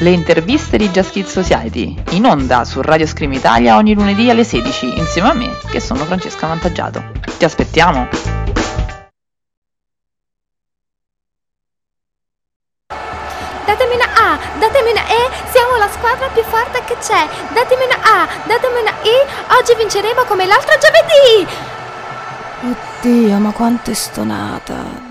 Le interviste di Just Kids Society, in onda su Radio Scream Italia ogni lunedì alle 16, insieme a me, che sono Francesca Vantaggiato. Ti aspettiamo! Datemi una A, datemi una E, siamo la squadra più forte che c'è. Datemi una A, datemi una I, oggi vinceremo come l'altro giovedì. Oddio, ma quanto è stonata.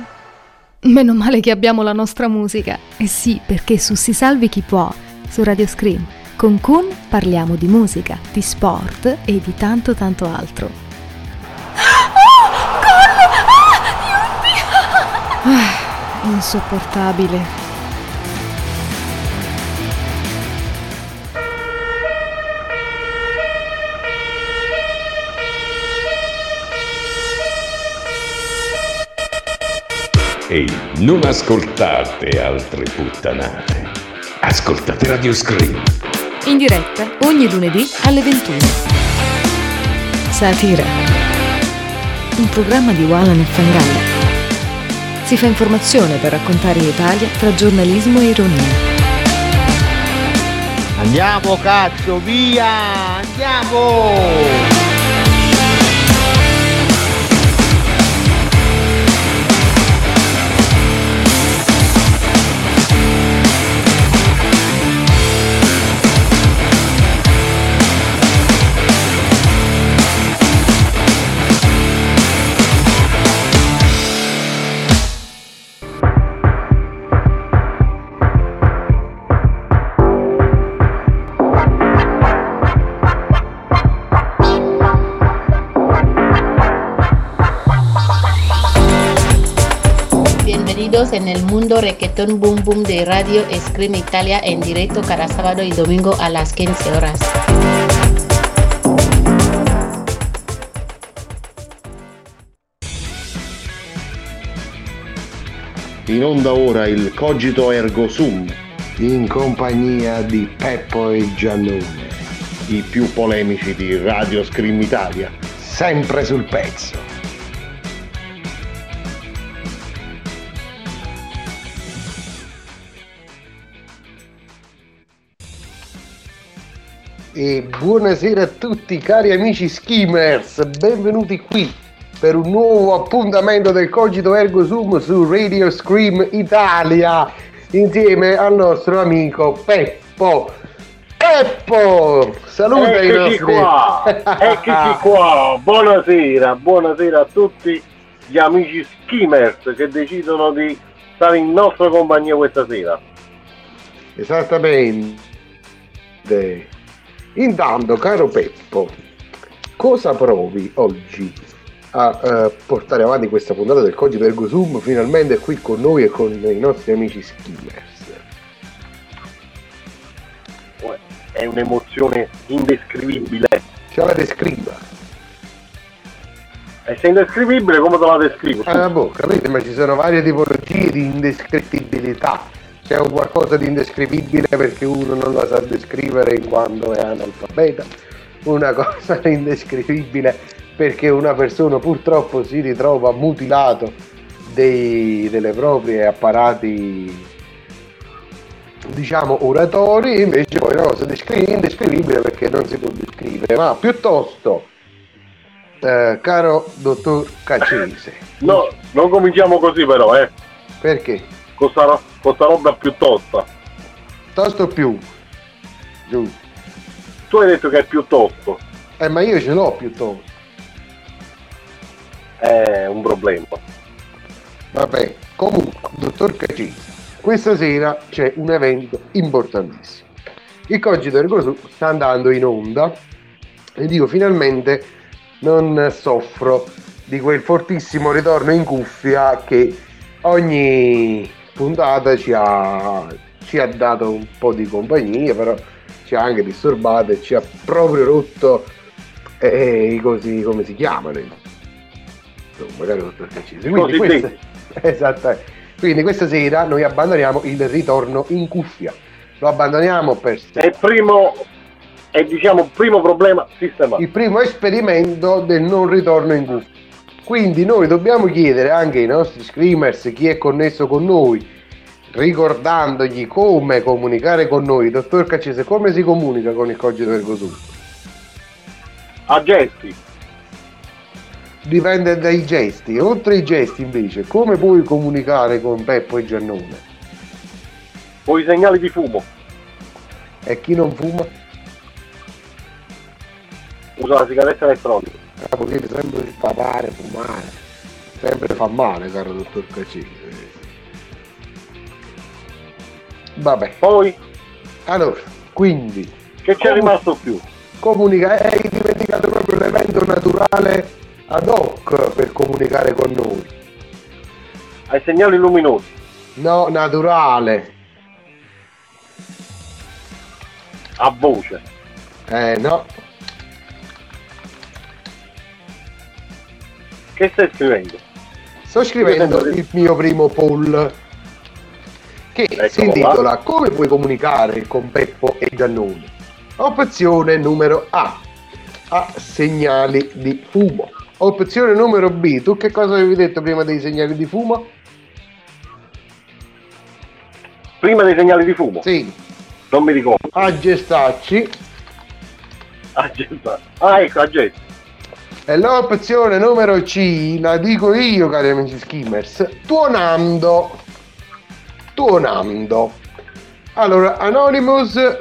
Meno male che abbiamo la nostra musica. Eh sì, perché su Si Salvi Chi Può, su Radio Scream, con Kun parliamo di musica, di sport e di tanto tanto altro. Oh, gol! Ah, ah, insopportabile. Ehi, non ascoltate altre puttanate. Ascoltate Radio Scream. In diretta ogni lunedì alle 21. Satira. Un programma di Walan e Fangalla. Si fa informazione per raccontare l'Italia tra giornalismo e ironia. Andiamo cazzo, via! Andiamo! En el mundo reggaeton boom boom de Radio Scream Italia en directo cada sábado y domingo a las 15 horas. In onda ora il Cogito Ergo Sum, in compagnia di Peppo e Giannone, i più polemici di Radio Scream Italia, sempre sul pezzo. E buonasera a tutti cari amici skimmers, benvenuti qui per un nuovo appuntamento del Cogito Ergo Sum su Radio Scream Italia insieme al nostro amico Peppo. Peppo, saluta Eccoci i nostri... qua, eccoci qua, buonasera, buonasera a tutti gli amici skimmers che decidono di stare in nostra compagnia questa sera. Esattamente. Intanto, caro Peppo, cosa provi oggi a uh, portare avanti questa puntata del Cogito Ergo Zoom finalmente qui con noi e con i nostri amici skimmers? È un'emozione indescrivibile. Ce la descriva. E se indescrivibile come te la descrivo? Ah, boh, capite, ma ci sono varie tipologie di indescrittibilità c'è un qualcosa di indescrivibile perché uno non la sa descrivere in quanto è analfabeta, una cosa indescrivibile perché una persona purtroppo si ritrova mutilato dei, delle proprie apparati diciamo oratori invece poi una cosa indescrivibile perché non si può descrivere. Ma piuttosto eh, caro dottor Cacese. No non cominciamo così però eh. Perché? Questa, questa roba più tosta. Tosto più. Giù. Tu hai detto che è più tosto. Eh, ma io ce l'ho più tosto. È un problema. Vabbè, comunque, dottor Cacini, questa sera c'è un evento importantissimo. Il Cogito Ergo sta andando in onda e dico finalmente non soffro di quel fortissimo ritorno in cuffia che ogni puntata ci ha, ci ha dato un po' di compagnia, però ci ha anche disturbato e ci ha proprio rotto eh, i cosi come si chiamano. Magari non precisi. Quindi questa, esatto. Quindi questa sera noi abbandoniamo il ritorno in cuffia. Lo abbandoniamo per È il primo, è diciamo il primo problema sistemato. Il primo esperimento del non ritorno in cuffia. Quindi noi dobbiamo chiedere anche ai nostri screamers, chi è connesso con noi, ricordandogli come comunicare con noi, dottor Caccese, come si comunica con il cogito ergo sum? A gesti. Dipende dai gesti. Oltre ai gesti, invece, come puoi comunicare con Peppo e Giannone? Con i segnali di fumo. E chi non fuma? Usa la sigaretta elettronica. Ah, perché sempre papare, fumare. Sempre fa male, caro dottor Caccese. Vabbè. Poi? Allora, quindi... Che c'è rimasto più? Comunica, hai dimenticato proprio l'evento naturale ad hoc per comunicare con noi. Ai segnali luminosi. No, naturale. A voce. Eh, no. Che stai scrivendo? Sto scrivendo il mio primo poll che Eccolo si intitola Come puoi comunicare con Peppo e Giannone? Opzione numero A. A segnali di fumo. Opzione numero B. Tu che cosa avevi detto prima dei segnali di fumo? Prima dei segnali di fumo? Sì. Non mi ricordo. A gestacci. A gestacci. Ah, ecco, a gesti. E l'opzione numero C, la dico io, cari amici skimmers, tuonando. Tuonando. Allora, Anonymous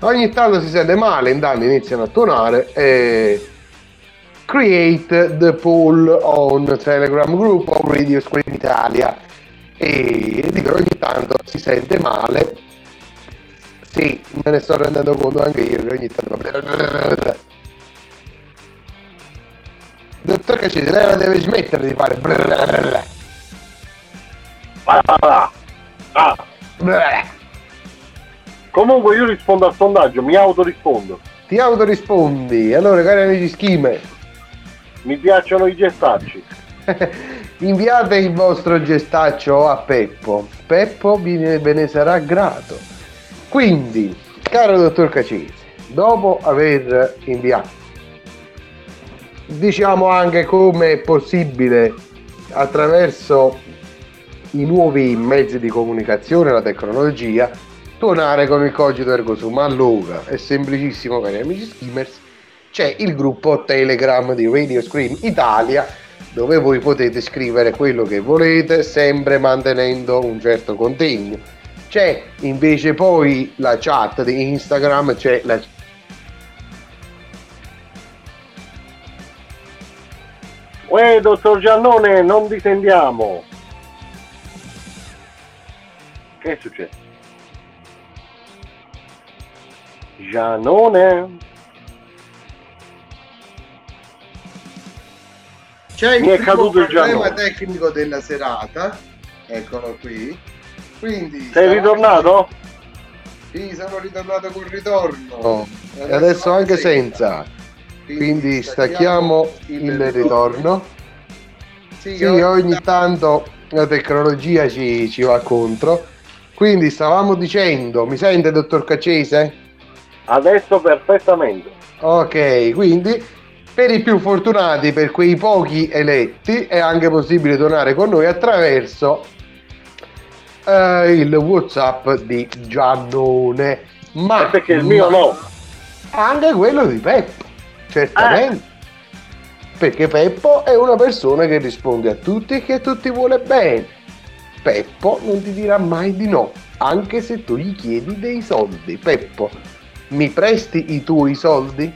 ogni tanto si sente male, intanto iniziano a tuonare e create the poll on Telegram group of Radio Screen Italia e dico ogni tanto si sente male sì, me ne sto rendendo conto anche io ogni tanto dottor Caccese lei la deve smettere di fare Ah, ah. Comunque io rispondo al sondaggio, mi autorispondo. ti autorispondi? Allora cari amici schime. Mi piacciono i gestacci. inviate il vostro gestaccio a Peppo. Peppo ve ne sarà grato. Quindi caro dottor Cacese dopo aver inviato diciamo anche come è possibile attraverso i nuovi mezzi di comunicazione la tecnologia tuonare con il cogito ergo sum allora è semplicissimo cari amici skimmers c'è il gruppo Telegram di Radio Scream Italia dove voi potete scrivere quello che volete sempre mantenendo un certo contegno. C'è invece poi la chat di Instagram, c'è la Uè, dottor Giannone, non distendiamo. Che è successo? Giannone? C'è Mi è caduto il problema giallo. tecnico della serata, eccolo qui. Quindi Sei stavamo- ritornato? Sì, sono ritornato col ritorno. E adesso anche senza. Quindi stacchiamo il ritorno. Sì, ogni tanto la tecnologia ci, ci va contro. Quindi stavamo dicendo, mi sente dottor Caccese? Adesso perfettamente. Ok, quindi per i più fortunati, per quei pochi eletti, è anche possibile donare con noi attraverso eh, il WhatsApp di Giannone. Ma perché il mio no. Anche quello di Peppo, certamente. Perché Peppo è una persona che risponde a tutti e che a tutti vuole bene. Peppo non ti dirà mai di no, anche se tu gli chiedi dei soldi. Peppo, mi presti i tuoi soldi?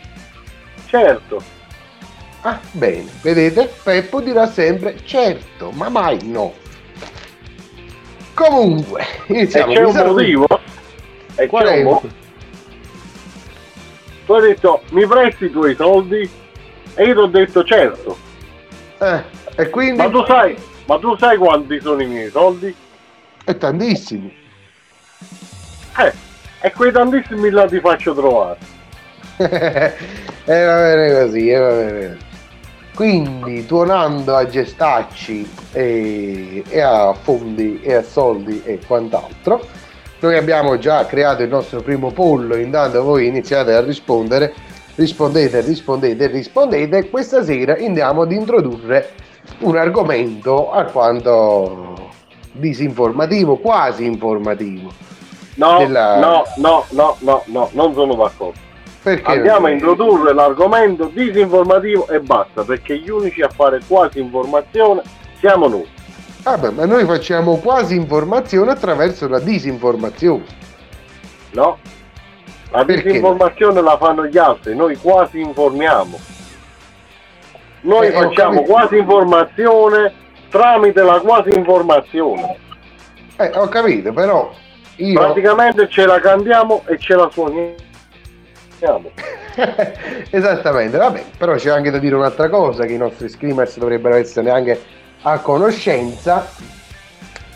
Certo. Ah, bene, vedete? Peppo dirà sempre certo, ma mai no. Comunque, E iniziamo. c'è Mi un saluto. motivo? E c'è è? un mo- Tu hai detto mi presti i tuoi soldi? E io ti ho detto certo. Eh, e quindi... Ma tu sai, ma tu sai quanti sono i miei soldi? È tantissimi. Eh, e quei tantissimi là ti faccio trovare. e va bene così, e va bene. Quindi tuonando a gestacci e, e a fondi e a soldi e quant'altro, noi abbiamo già creato il nostro primo pollo, intanto voi iniziate a rispondere, rispondete, rispondete, rispondete. Questa sera andiamo ad introdurre un argomento alquanto disinformativo, quasi informativo. No, della- no, no, no, no, no, non sono d'accordo. Perché Andiamo a introdurre l'argomento disinformativo e basta, perché gli unici a fare quasi informazione siamo noi. Vabbè, ma noi facciamo quasi informazione attraverso la disinformazione. No? La Perché? disinformazione la fanno gli altri, noi quasi informiamo. Noi Eh, facciamo quasi informazione tramite la quasi informazione. Eh, ho capito, però io... Praticamente ce la cantiamo e ce la suoniamo. Esattamente, vabbè, però c'è anche da dire un'altra cosa, che i nostri screamers dovrebbero essere anche a conoscenza.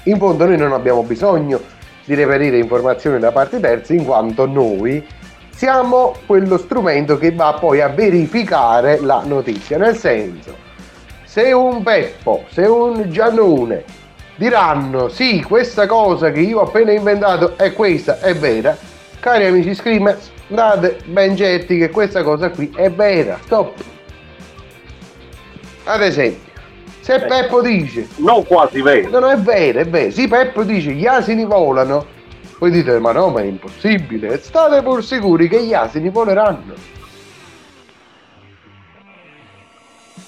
In fondo noi non abbiamo bisogno di reperire informazioni da parti terze, in quanto noi siamo quello strumento che va poi a verificare la notizia. Nel senso, se un Peppo, se un Giannone diranno sì, questa cosa che io ho appena inventato è questa, è vera, cari amici screamers, date ben certi che questa cosa qui è vera. Stop. Ad esempio, se Peppo dice non quasi vero, no, no, è vero, è vero. Sì, Peppo dice gli asini volano. Voi dite, ma no, ma è impossibile. State pur sicuri che gli asini voleranno.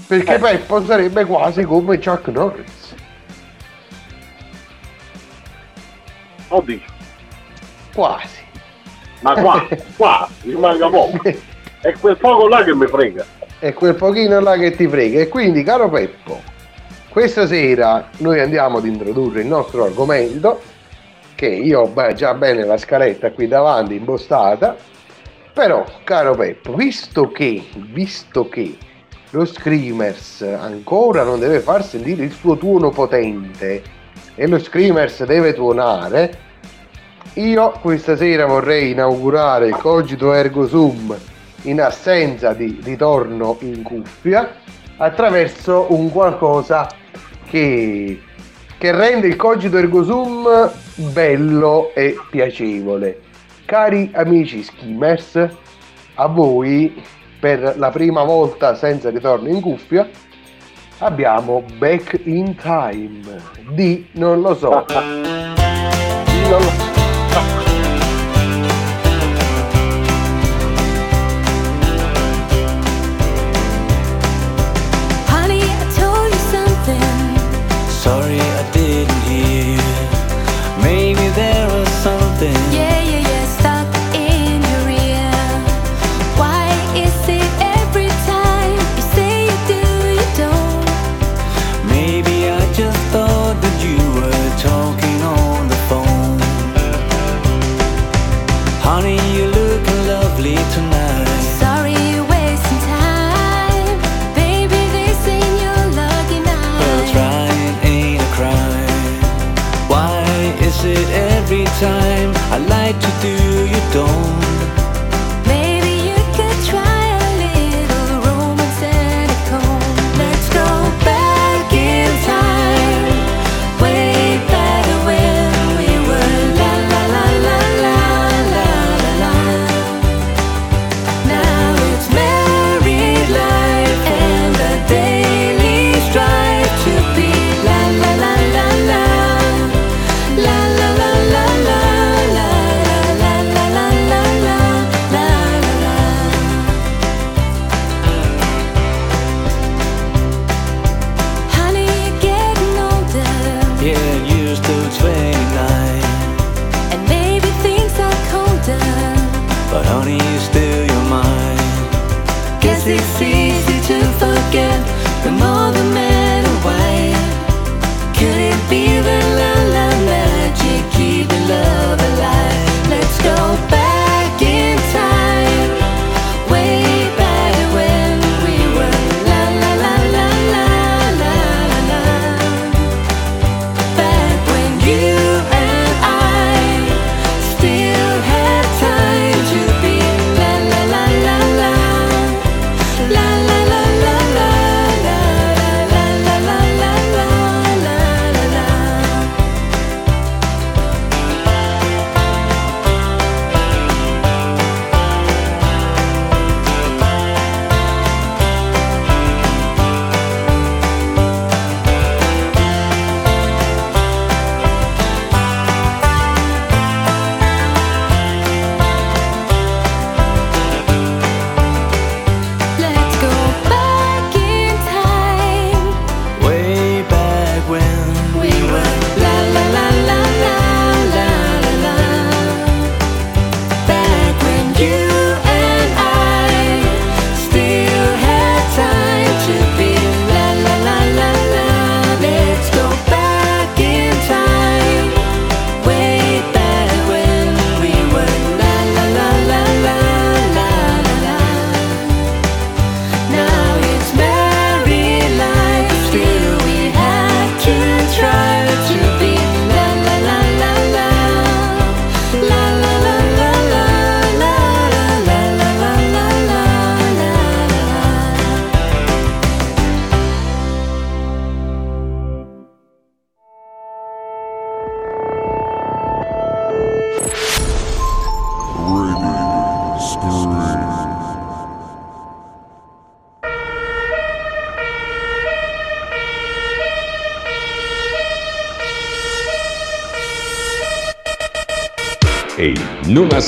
Perché Peppo sarebbe quasi come Chuck Norris. Oddio, Quasi. ma qua, qua, mi manca poco. È quel poco là che mi frega. È quel pochino là che ti frega. E quindi, caro Peppo, questa sera noi andiamo ad introdurre il nostro argomento, che io ho già bene la scaletta qui davanti impostata. Però, caro Peppo, visto che, visto che lo Screamers ancora non deve far sentire il suo tuono potente e lo Screamers deve tuonare, io questa sera vorrei inaugurare il Cogito Ergo Sum in assenza di ritorno in cuffia attraverso un qualcosa che, che rende il Cogito Ergo Sum bello e piacevole. Cari amici skimmers, a voi per la prima volta senza ritorno in cuffia abbiamo Back in Time di non lo so. Di non lo so.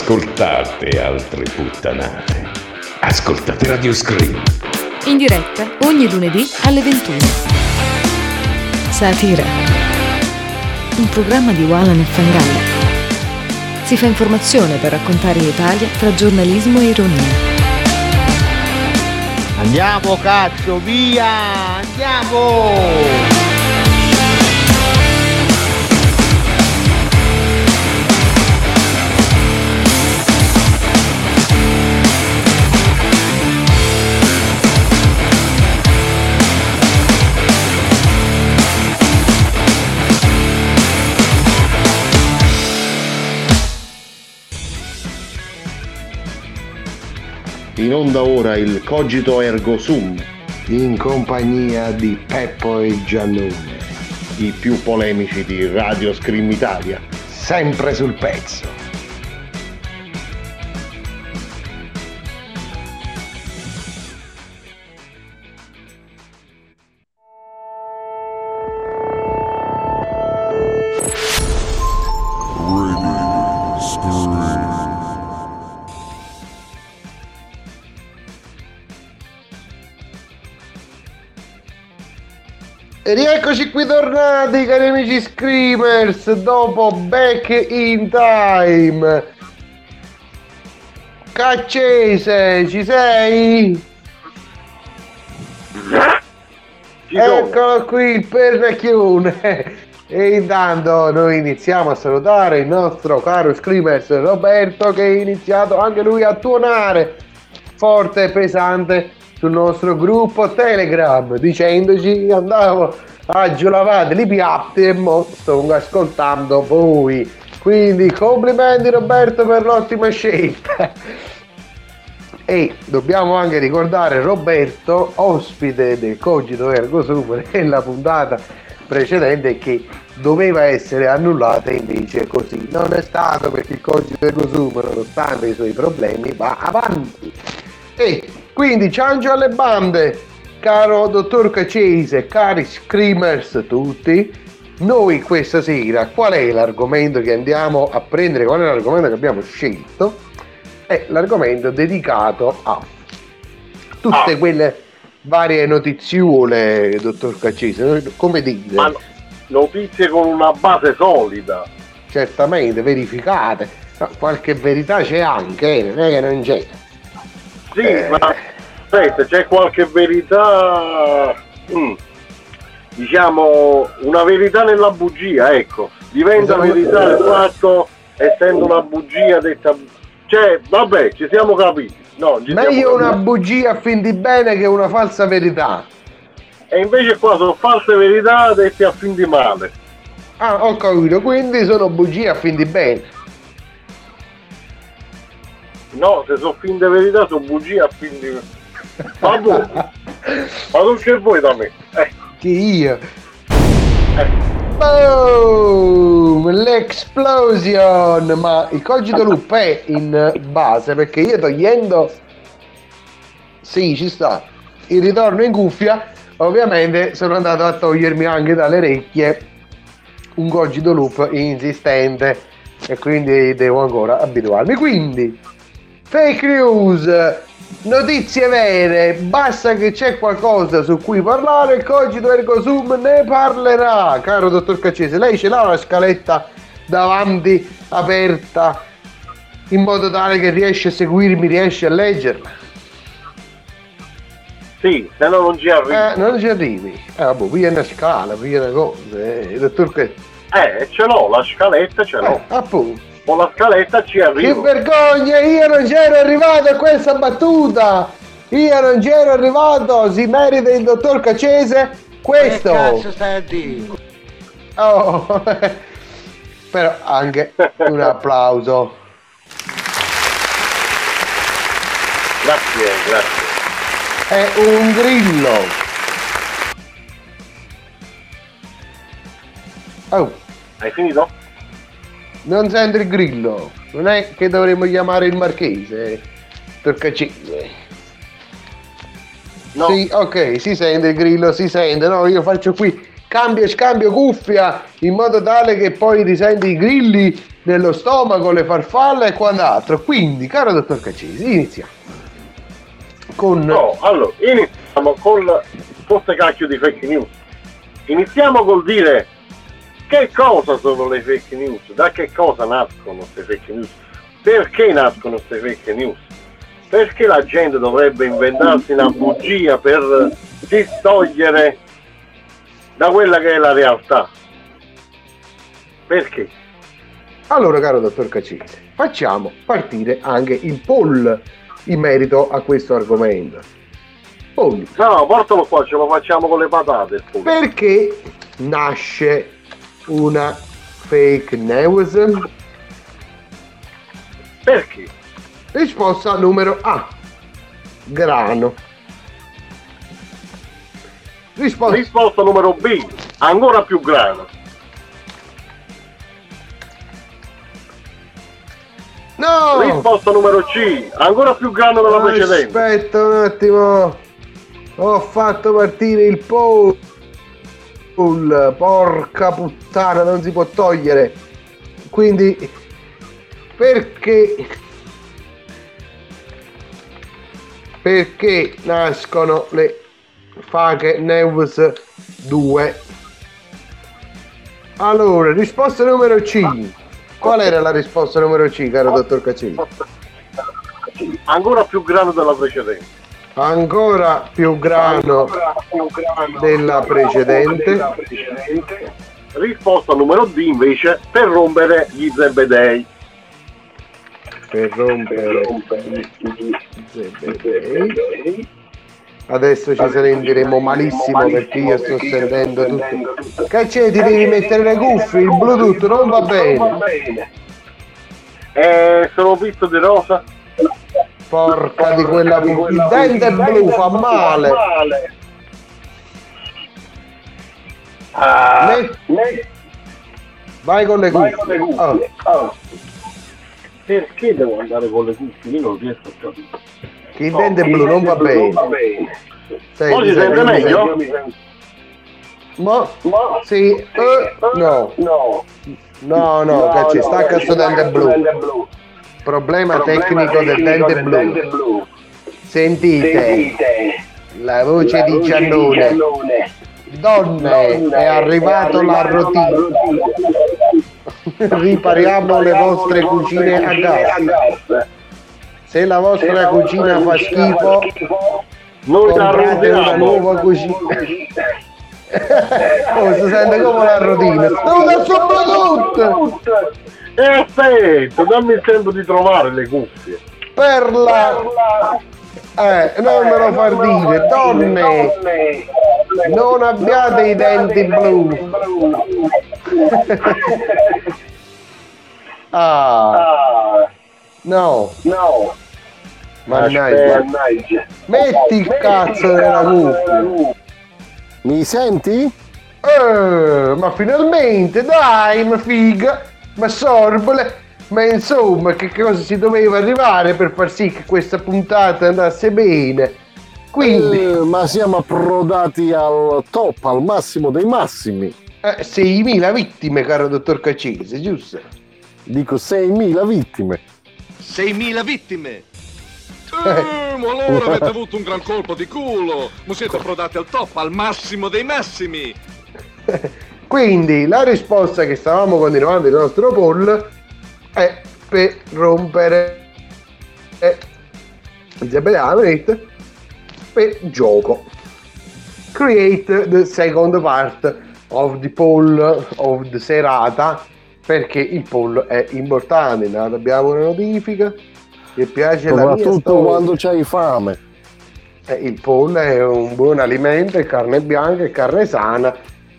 Ascoltate altre puttanate. Ascoltate Radio Scream. In diretta ogni lunedì alle 21. Satira. Un programma di Walan e Fangalli. Si fa informazione per raccontare l'Italia tra giornalismo e ironia. Andiamo cazzo, via! Andiamo! In onda ora il Cogito Ergo Sum, in compagnia di Peppo e Giannone, i più polemici di Radio Scream Italia. sempre sul pezzo. E rieccoci qui tornati cari amici Screamers dopo Back in Time. Caccese ci sei? Eccolo qui il pernacchione e intanto noi iniziamo a salutare il nostro caro Screamers Roberto che ha iniziato anche lui a tuonare. Forte e pesante sul nostro gruppo Telegram dicendoci andavo a giulavate li piatti e mo sto ascoltando voi. Quindi complimenti Roberto per l'ottima scelta. E dobbiamo anche ricordare Roberto ospite del Cogito Ergo Sum nella puntata precedente che doveva essere annullata invece così. Non è stato perché il Cogito Ergo Sum nonostante i suoi problemi va avanti. E quindi ciancio alle bande, caro dottor Cacese, cari screamers tutti. Noi questa sera, qual è l'argomento che andiamo a prendere? Qual è l'argomento che abbiamo scelto? È l'argomento dedicato a tutte quelle varie notiziole, dottor Cacese, come dite? Ma no- notizie con una base solida. Certamente, verificate. Qualche verità c'è anche, non è che non c'è. Sì, Eh. ma aspetta, c'è qualche verità. mm, diciamo una verità nella bugia, ecco. Diventa Esatto. verità il fatto essendo una bugia detta. Cioè, vabbè, ci siamo capiti. No, ci siamo Meglio una capiti. bugia a fin di bene che una falsa verità. E invece qua sono false verità dette a fin di male. Ah, ho capito, quindi sono bugie a fin di bene. No, se sono finte verità sono bugie a fin di. Vabbè, ma non che vuoi da me? Eh, Che io. Boom! L'explosion! Ma il cogito loop è in base perché io togliendo. Sì, ci sta. Il ritorno in cuffia, ovviamente sono andato a togliermi anche dalle orecchie un cogito loop insistente e quindi devo ancora abituarmi. Quindi, fake news, notizie vere, basta che c'è qualcosa su cui parlare, cogito ergo sum ne parlerà. Caro dottor Caccese, lei ce l'ha una scaletta davanti aperta in modo tale che riesce a seguirmi, riesce a leggerla? sì, se no non ci arrivi. Eh, non ci arrivi. Eh, vabbè, via una scala, via una cosa. Eh, dottor. Eh, ce l'ho, la scaletta ce l'ho. Eh, appunto. Con la scaletta ci Che arrivo. vergogna, io non c'ero arrivato a questa battuta! Io non c'ero arrivato, si merita il dottor Cacese questo! Che cazzo stai a dire? Oh, però anche un applauso. Grazie, grazie. È un grillo. Oh, Hai finito? Non sento il grillo. Non è che dovremmo chiamare il marchese. Torcacese. Sì, ok, si sente il grillo, si sente. No, io faccio qui cambio e scambio cuffia in modo tale che poi risenti i grilli nello stomaco, le farfalle e quant'altro. Quindi, caro dottor Cacesi, iniziamo. Con... No, allora, iniziamo con queste cacchio di fake news. Iniziamo col dire che cosa sono le fake news, da che cosa nascono queste fake news, perché nascono queste fake news, perché la gente dovrebbe inventarsi una bugia per distogliere da quella che è la realtà. Perché? Allora, caro dottor Cacese, facciamo partire anche il poll in merito a questo argomento. Poll. No, portalo qua, ce lo facciamo con le patate. Perché nasce una fake news? Perché? Risposta numero A. Grano. Risposta, Risposta numero B, ancora più grano. No! Risposta numero C, ancora più grano della precedente. Aspetta un attimo. Ho fatto partire il poll. Porca puttana, non si può togliere. Quindi perché perché nascono le fake news 2? Allora, risposta numero C. Qual era la risposta numero C, caro dottor Cacini? Ancora più grano della precedente. Ancora più grano della precedente. Risposta numero D invece, per rompere gli zebedei. Per rompere gli zebedei. Adesso ci sentiremo malissimo perché io sto sentendo tutto. Cacce, ti devi mettere le cuffie, il bluetooth non va bene. Eh, sono visto di rosa. Porca di quella Il dente blu fa male. Met- Vai con le cuffie. Oh. Perché devo andare con le cuffie? Io non riesco a capire. Che il dente blu non va bene. Senti, Poi si sente meglio? senti. Ma, sì, eh, no. No, no, cacci, stacca sto dente blu. Problema tecnico del dente blu. Sentite, la voce di Giannone. Donne, è arrivato la routine. Ripariamo le vostre cucine a gas. Se la vostra cucina fa schifo, Noi la comprate una nuova cucina. oh, si sente come la routine. Sto soprattutto E aspetta, dammi il tempo di trovare le cuffie. per la... Eh, non me lo far dire, donne, non abbiate i denti blu. ah, no, No. mannaggia. Metti il cazzo nella cuffia. Mi senti? Eh, ma finalmente, dai, ma figa, ma sorbole. Ma insomma, che cosa si doveva arrivare per far sì che questa puntata andasse bene? Quindi, Eh, ma siamo approdati al top, al massimo dei massimi. eh, 6.000 vittime, caro dottor Cacese, giusto? Dico 6.000 vittime. 6.000 vittime! Eh, ma allora avete avuto un gran colpo di culo! Ma siete approdati al top, al massimo dei massimi! Quindi, la risposta che stavamo continuando il nostro poll è per rompere Zebedano detto, per gioco. Create the second part of the poll of the serata perché il poll è importante. Abbiamo una notifica. Mi piace Soprattutto storia. quando c'hai fame. Eh, il pollo è un buon alimento, è carne bianca, è carne sana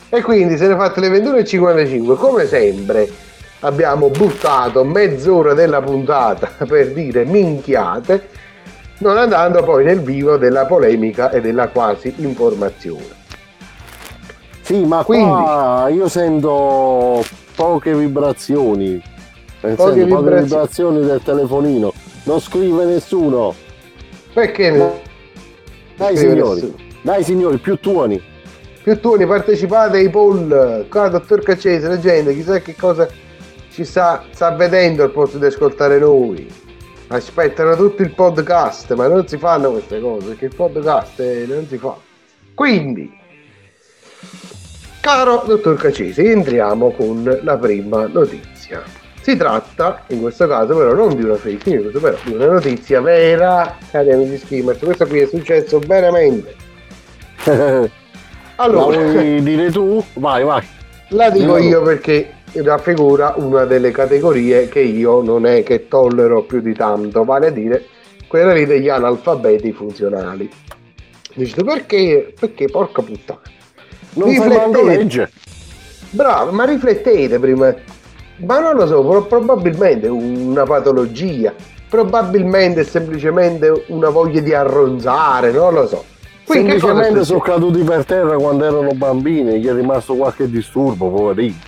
e quindi se ne fatte le 21.55 come sempre abbiamo buttato mezz'ora della puntata per dire minchiate non andando poi nel vivo della polemica e della quasi informazione. Sì, ma qua io sento poche vibrazioni. Poche vibrazioni del telefonino. Non scrive nessuno. Perché ne- Dai signori, nessuno? dai signori, più tuoni. Più tuoni partecipate ai poll. Qua, dottor Caccese, la gente chissà che cosa ci sta, sta vedendo al posto di ascoltare noi. Aspettano tutto il podcast, ma non si fanno queste cose, perché il podcast eh, non si fa. Quindi, caro dottor Caccese, entriamo con la prima notizia. Si tratta, in questo caso però, non di una fake news, però di una notizia vera, cari amici skimmers. Questo qui è successo veramente. Allora, La vuoi dire tu? Vai, vai. la dico io perché raffigura una delle categorie che io non è che tollero più di tanto, vale a dire quella lì degli analfabeti funzionali. Dici tu perché? Perché porca puttana. Non legge. Bravo, ma riflettete prima. Ma non lo so, pro- probabilmente una patologia, probabilmente semplicemente una voglia di arronzare, non lo so. Qui che cosa Semplicemente sono caduti per terra quando erano bambini, gli è rimasto qualche disturbo, poverini.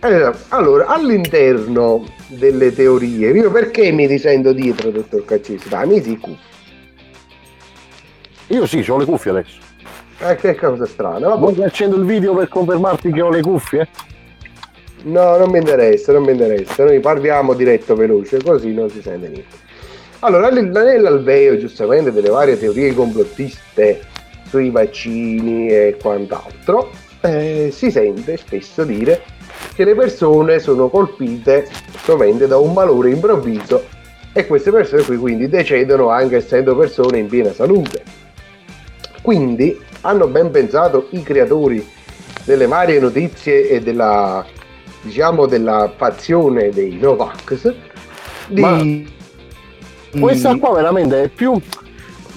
Eh, Allora, all'interno delle teorie, io perché mi risento dietro, dottor Caccesi? Ma mi si cuffia. Io sì, ho le cuffie adesso. Eh, che cosa strana. Vabbè. Vuoi che accendo il video per confermarti che ho le cuffie? No, non mi interessa, non mi interessa. Noi parliamo diretto veloce, così non si sente niente. Allora, nell- nell'alveo, giustamente, delle varie teorie complottiste sui vaccini e quant'altro, eh, si sente spesso dire che le persone sono colpite sovente da un malore improvviso e queste persone qui quindi decedono anche essendo persone in piena salute. Quindi hanno ben pensato i creatori delle varie notizie e della diciamo della fazione dei Novax di Ma Questa qua veramente è più,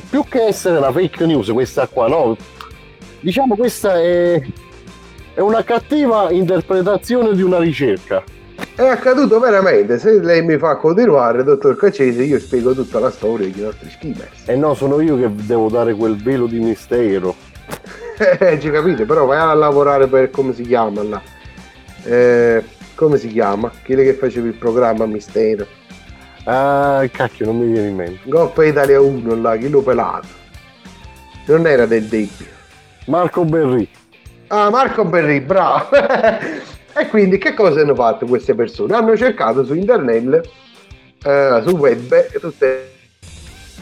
più che essere una fake news, questa qua, no? Diciamo questa è, è una cattiva interpretazione di una ricerca. è accaduto veramente se lei mi fa continuare dottor Caccese io spiego tutta la storia dei nostri skimmers E no, sono io che devo dare quel velo di mistero. Eh, ci capite però vai a lavorare per come si chiama là Eh, come si chiama quello che faceva il programma Mistero Ah, cacchio, non mi viene in mente. Coppa Italia 1 là chilo pelato non era del Debbio Marco Berri. Ah, Marco Berri, bravo. e quindi che cosa hanno fatto queste persone? Hanno cercato su internet, eh, sul web, tutte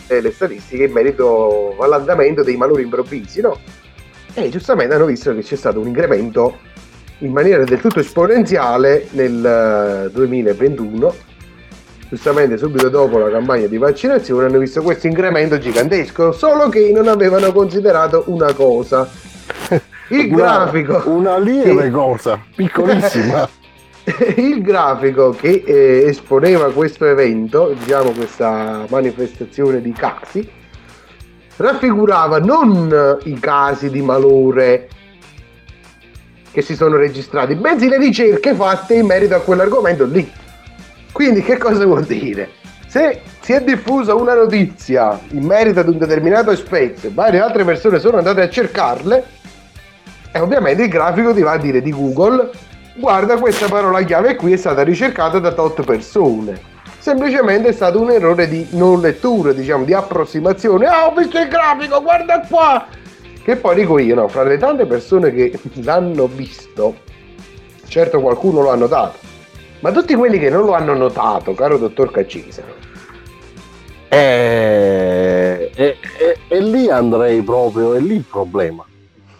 le statistiche in merito all'andamento dei malori improvvisi, no? E giustamente hanno visto che c'è stato un incremento in maniera del tutto esponenziale nel eh, 2021. Giustamente subito dopo la campagna di vaccinazione hanno visto questo incremento gigantesco, solo che non avevano considerato una cosa. Il Una- grafico. Una lieve cosa, piccolissima. il grafico che eh, esponeva questo evento, diciamo questa manifestazione di casi, raffigurava non i casi di malore che si sono registrati, bensì le ricerche fatte in merito a quell'argomento lì. Quindi che cosa vuol dire? Se si è diffusa una notizia in merito ad un determinato aspetto, varie altre persone sono andate a cercarle, e ovviamente il grafico ti va a dire di Google, guarda questa parola chiave qui è stata ricercata da tot persone. Semplicemente è stato un errore di non lettura, diciamo, di approssimazione. Ah, ho visto il grafico, guarda qua! Che poi dico io, no, fra le tante persone che l'hanno visto, certo qualcuno lo ha notato, ma tutti quelli che non lo hanno notato, caro dottor Caccese, E, e- e- e lì andrei proprio, è lì il problema.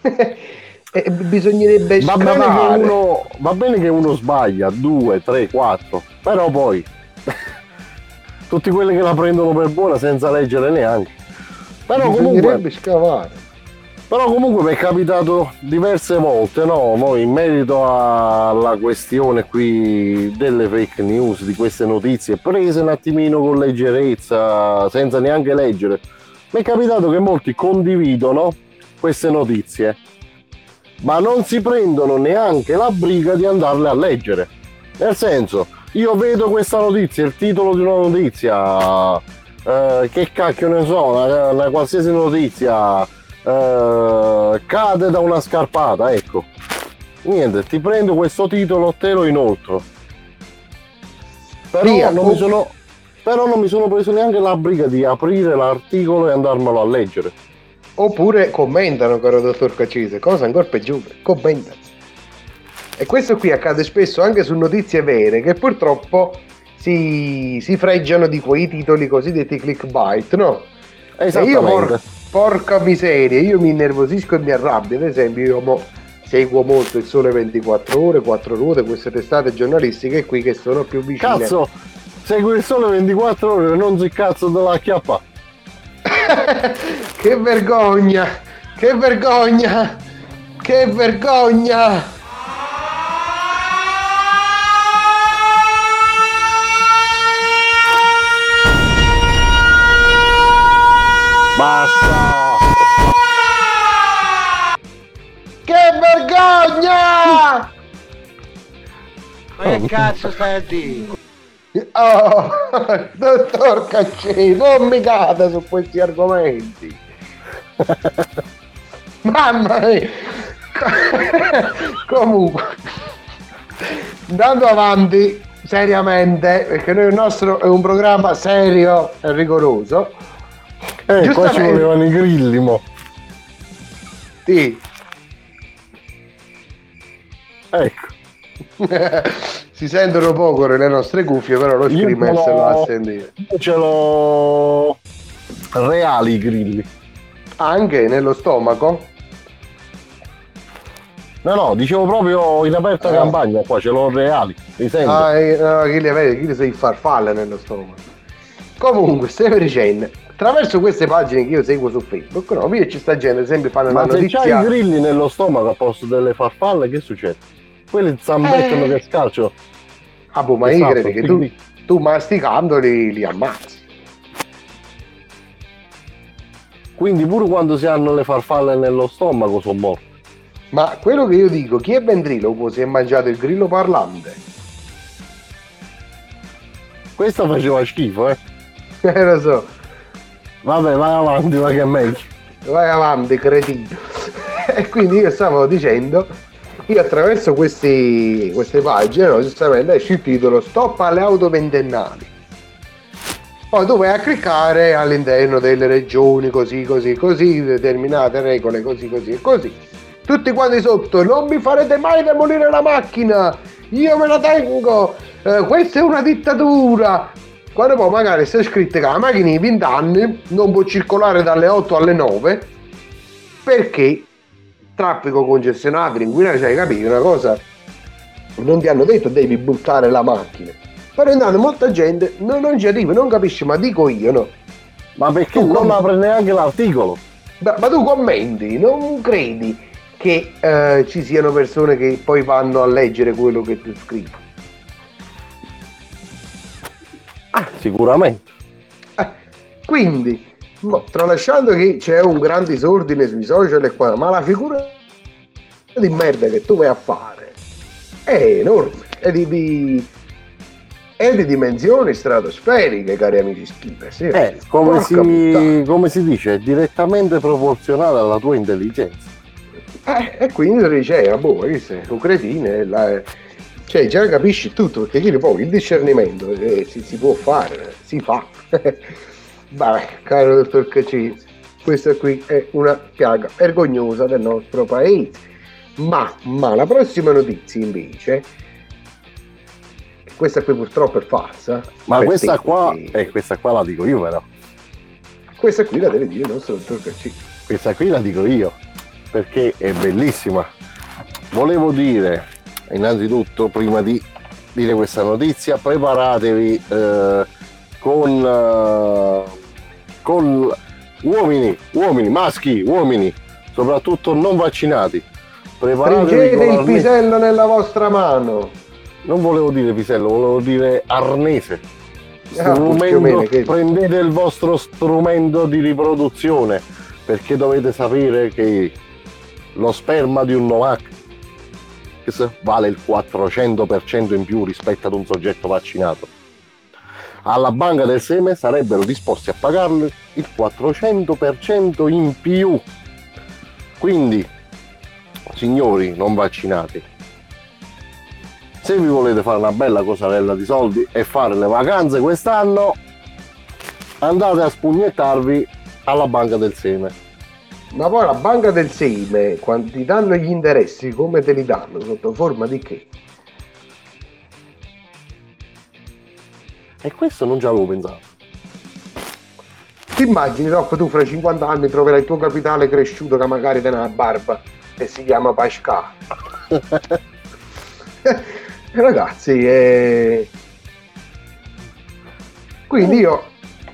eh, bisognerebbe Va bene, uno, va bene che uno sbaglia, due, tre, quattro, però poi tutti quelli che la prendono per buona senza leggere neanche. Però comunque, scavare. Però comunque mi è capitato diverse volte, no? Mo in merito alla questione qui delle fake news, di queste notizie, prese un attimino con leggerezza, senza neanche leggere. Mi è capitato che molti condividono queste notizie, ma non si prendono neanche la briga di andarle a leggere. Nel senso, io vedo questa notizia, il titolo di una notizia, eh, che cacchio ne so, una, una qualsiasi notizia, eh, cade da una scarpata, ecco. Niente, ti prendo questo titolo, te lo inoltro. Però Via, non mi sono, Però non mi sono preso neanche la briga di aprire l'articolo e andarmelo a leggere. Oppure commentano, caro dottor Cacese, cosa ancora peggiore, commentano. E questo qui accade spesso anche su notizie vere che purtroppo si, si freggiano di quei titoli cosiddetti clickbait, no? E io Esattamente. Por- porca miseria, io mi innervosisco e mi arrabbio, ad esempio io mo seguo molto il sole 24 ore, 4 ruote, queste testate giornalistiche qui che sono più vicine. Cazzo, segui il sole 24 ore e non si cazzo della chiappa. Che vergogna! Che vergogna! Che vergogna! Basta! Che vergogna! Ma che cazzo stai a dire? Oh, dottor Caccini, non mi cada su questi argomenti. Mamma mia. Comunque, andando avanti seriamente, perché noi il nostro è un programma serio e rigoroso. Eh, qua ci Giustamente- volevano i grilli, mo. Sì. Ecco. si sentono poco le nostre cuffie, però lo screamer se lo l'ho- va a sentire. Io ce l'ho reali i grilli. Anche nello stomaco? No, no, dicevo proprio in aperta Ah. campagna qua, ce l'ho reali. Li sento. Ah, eh, no, chi li vede, chi li sei farfalle nello stomaco. Comunque, stiamo dicendo, attraverso queste pagine che io seguo su Facebook, no, io ci sta gente, esempio, fanno Ma se notizia. c'hai i grilli nello stomaco a posto delle farfalle, che succede? Quelli zambettano Eh. che scalcio. Ah, boh, ma io Esatto, credo che tu, quindi- tu masticando li, li ammazzi. Quindi pure quando si hanno le farfalle nello stomaco sono morti. Ma quello che io dico, chi è ventriloquo si è mangiato il grillo parlante? Questo faceva schifo, eh. Eh, lo so. Vabbè, vai avanti, va che è meglio. Vai avanti, cretino. e quindi io stavo dicendo, io attraverso questi, queste pagine, no, giustamente esce il titolo Stop alle auto ventennali. Poi tu vai a cliccare all'interno delle regioni, così, così, così, determinate regole, così, così e così. Tutti quanti sotto, non mi farete mai demolire la macchina, io me la tengo, eh, questa è una dittatura. Quando poi magari sta scritto che la macchina di 20 anni non può circolare dalle 8 alle 9 perché traffico concessionario, inquinare, cioè capi una cosa, non ti hanno detto devi buttare la macchina. Però intanto molta gente non, non ci arriva, non capisce, ma dico io no. Ma perché non apre neanche l'articolo? Ma, ma tu commenti, non credi che eh, ci siano persone che poi vanno a leggere quello che tu scrivi? Sicuramente. Quindi, mo, tralasciando che c'è un grande disordine sui social e qua, ma la figura di merda che tu vai a fare è enorme, è di, di- è di dimensioni stratosferiche, cari amici skipper. Sì, Eh, come si, come si dice, è direttamente proporzionale alla tua intelligenza. Eh, e quindi tu dici, eh, boh, questo è un cretino, la- cioè già capisci tutto, perché poi il discernimento eh, si, si può fare, si fa. Vabbè, caro dottor Cacci, questa qui è una piaga vergognosa del nostro paese. Ma, ma la prossima notizia invece, questa qui purtroppo è falsa. Ma questa te, qua, perché eh, questa qua la dico io però. Questa qui la deve dire il nostro dottor Cacci. Questa qui la dico io, perché è bellissima. Volevo dire, innanzitutto, prima di dire questa notizia, preparatevi eh, con, eh, con uomini, uomini, maschi, uomini, soprattutto non vaccinati. Con il pisello nella vostra mano. Non volevo dire pisello, volevo dire arnese. Ah, che- prendete il vostro strumento di riproduzione perché dovete sapere che lo sperma di un Novax vale il 400% in più rispetto ad un soggetto vaccinato. Alla banca del seme sarebbero disposti a pagarlo il 400% in più. Quindi, signori non vaccinati, se vi volete fare una bella cosarella di soldi e fare le vacanze quest'anno, andate a spugnettarvi alla banca del seme. Ma poi la banca del seme, quando ti danno gli interessi, come te li danno? Sotto forma di che? E questo non ci avevo pensato. Ti immagini, dopo tu fra 50 anni troverai il tuo capitale cresciuto che magari te ne ha barba e si chiama Pascal. Ragazzi, eh... quindi io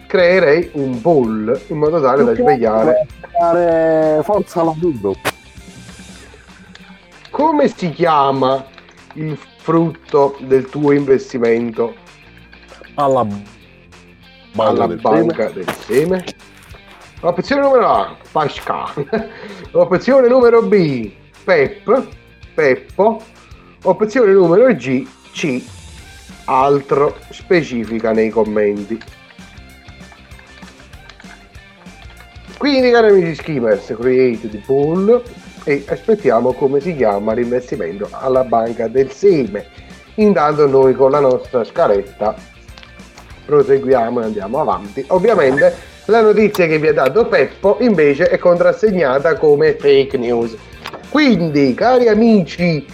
creerei un poll in modo tale da svegliare. Fare forza lavoro. Come si chiama il frutto del tuo investimento? Alla banca alla del banca del seme. Opzione numero A, Pascal. Opzione numero B, Pep, Peppo. Opzione numero G, C, altro specifica nei commenti. Quindi cari amici skimmers, create the pool e aspettiamo come si chiama l'investimento alla banca del seme. Intanto noi con la nostra scaletta proseguiamo e andiamo avanti. Ovviamente la notizia che vi ha dato Peppo invece è contrassegnata come fake news. Quindi, cari amici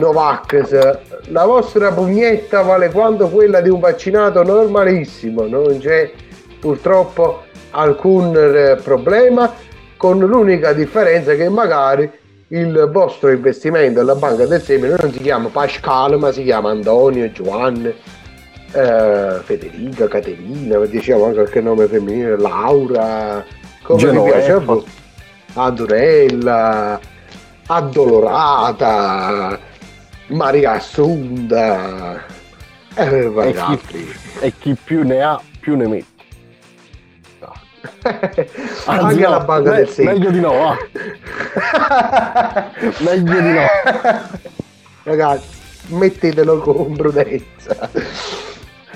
Novax, la vostra pugnetta vale quanto quella di un vaccinato normalissimo, non c'è purtroppo alcun problema, con l'unica differenza che magari il vostro investimento alla banca del seme non si chiama Pascal, ma si chiama Antonio, Giovanni, eh, Federica, Caterina, diciamo anche qualche nome femminile, Laura, come Genoveva. piace voi, Adorella, Addolorata, Maria Assunta, eh, E chi, e chi più ne ha, più ne mette. Anzi, Anche no, la banca me- del seme. Meglio di no, va. meglio di no. Ragazzi, mettetelo con prudenza.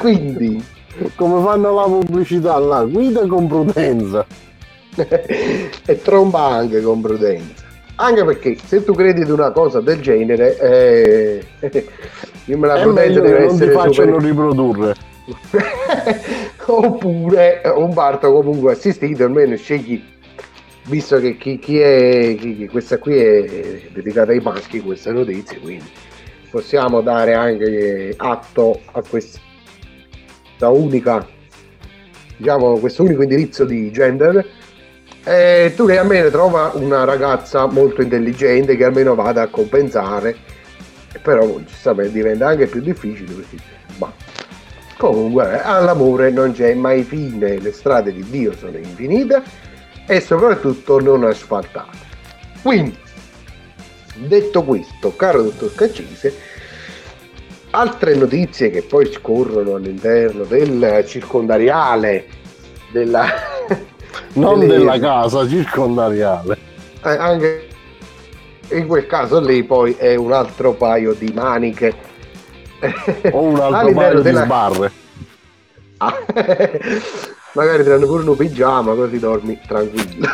Quindi, Come fanno la pubblicità là, guida con prudenza. e tromba anche con prudenza. Anche perché se tu credi di una cosa del genere, eh, io me la È prudenza deve che non ti essere facciano super... riprodurre. Oppure un parto comunque assistito, almeno scegli, visto che chi, chi è, chi- questa qui è dedicata ai maschi, questa notizia, quindi possiamo dare anche atto a questa unica, diciamo, questo unico indirizzo di gender. E tu che almeno trova una ragazza molto intelligente che almeno vada a compensare, però giustamente diventa anche più difficile perché ma Comunque, all'amore non c'è mai fine, le strade di Dio sono infinite e soprattutto non asfaltate. Quindi, detto questo, caro dottor Caccese, altre notizie che poi scorrono all'interno del circondariale della... Non delle- della casa circondariale. eh, anche in quel caso lì poi è un altro paio di maniche O un altro paio di della- sbarre. Ah, magari ti danno pure un pigiama così dormi tranquillo.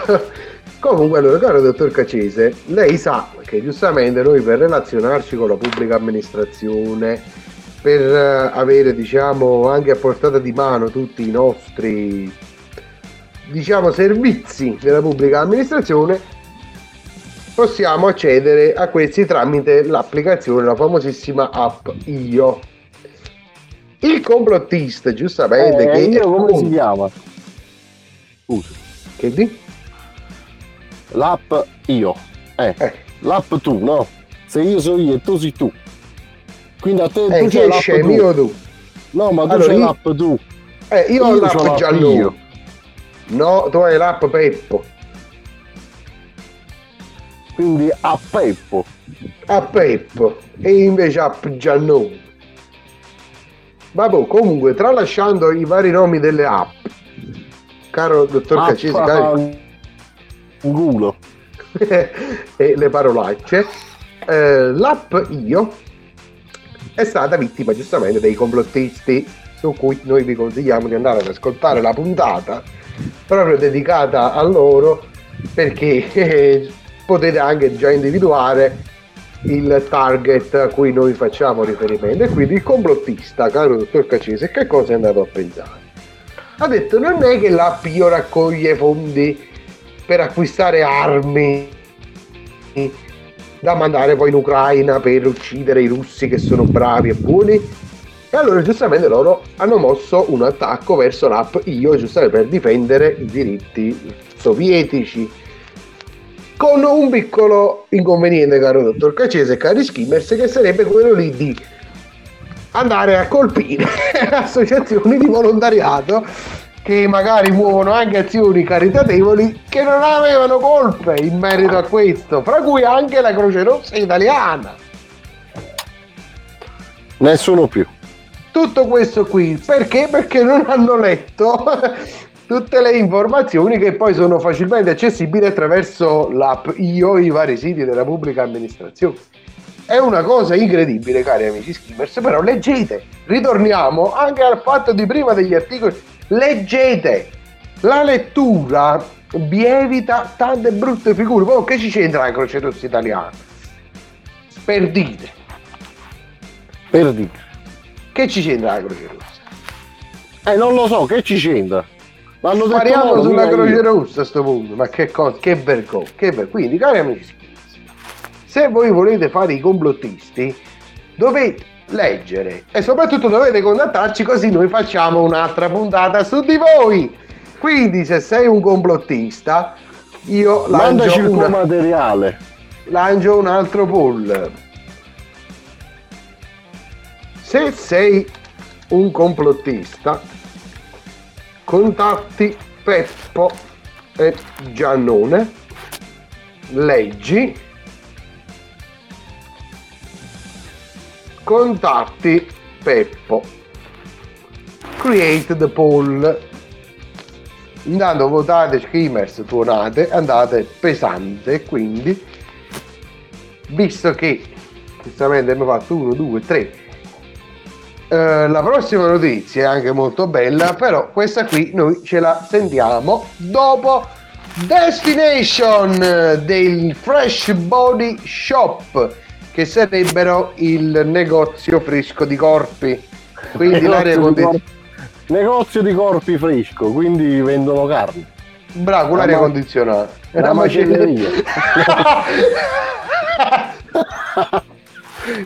Comunque, allora, caro dottor Cacese, lei sa che giustamente noi per relazionarci con la pubblica amministrazione, per eh, avere diciamo anche a portata di mano tutti i nostri diciamo servizi della pubblica amministrazione, possiamo accedere a questi tramite l'applicazione, la famosissima app Io. Il complottista, giustamente, Eh, che io come si chiama? Scusa. Che di? L'app io. Eh. L'app tu, no? Se io so io e tu sei tu. Quindi a te Eh, tu chi c'hai è l'app scemo tu. tu? No, ma tu Allora, c'hai io- l'app tu. Eh, io ho Io l'app c'ho l'app giallo. io. No, tu hai l'app Peppo. Quindi a Peppo. A Peppo. E invece app giallone. Vabbè, comunque, tralasciando i vari nomi delle app, caro dottor App Cacesi, caro- culo. e le parolacce, eh, l'app Io è stata vittima giustamente dei complottisti su cui noi vi consigliamo di andare ad ascoltare la puntata proprio dedicata a loro perché eh, potete anche già individuare il target a cui noi facciamo riferimento. E quindi il complottista caro dottor Cacese che cosa è andato a pensare? Ha detto non è che l'app io raccoglie fondi per acquistare armi da mandare poi in Ucraina per uccidere i russi che sono bravi e buoni. E allora giustamente loro hanno mosso un attacco verso l'app io giustamente per difendere i diritti sovietici. Con un piccolo inconveniente, caro dottor Cacese e cari skimmers, che sarebbe quello lì di andare a colpire associazioni di volontariato che magari muovono anche azioni caritatevoli che non avevano colpe in merito a questo, fra cui anche la Croce Rossa italiana. Nessuno più. Tutto questo qui perché? Perché non hanno letto tutte le informazioni che poi sono facilmente accessibili attraverso l'app IO i vari siti della pubblica amministrazione. È una cosa incredibile, cari amici skimmers, però leggete, ritorniamo anche al fatto di prima degli articoli, leggete, la lettura vi evita tante brutte figure, poi che ci c'entra la Croce Rossa italiana? Per dite, Per dire. che ci c'entra la Croce Rossa? Eh, non lo so, che ci c'entra? L'hanno detto Spariamo loro, sulla Croce. Rossa a sto punto, ma che cosa, che vergogna, che ver- Quindi, cari amici se voi volete fare i complottisti, dovete leggere e soprattutto dovete contattarci così noi facciamo un'altra puntata su di voi. Quindi, se sei un complottista, io lancio, il una- materiale. lancio un altro poll. Se sei un complottista, contatti Peppo e Giannone, leggi, contatti Peppo, create the poll. Intanto votate Screamers, tuonate, andate pesante, quindi visto che giustamente abbiamo fatto 1, 2, 3 la prossima notizia è anche molto bella però questa qui noi ce la sentiamo dopo Destination del Fresh Body Shop che sarebbero il negozio fresco di corpi quindi di condizionata Negozio di corpi fresco, quindi vendono carne. bravo con l'aria La ma- condizionata è la una macelleria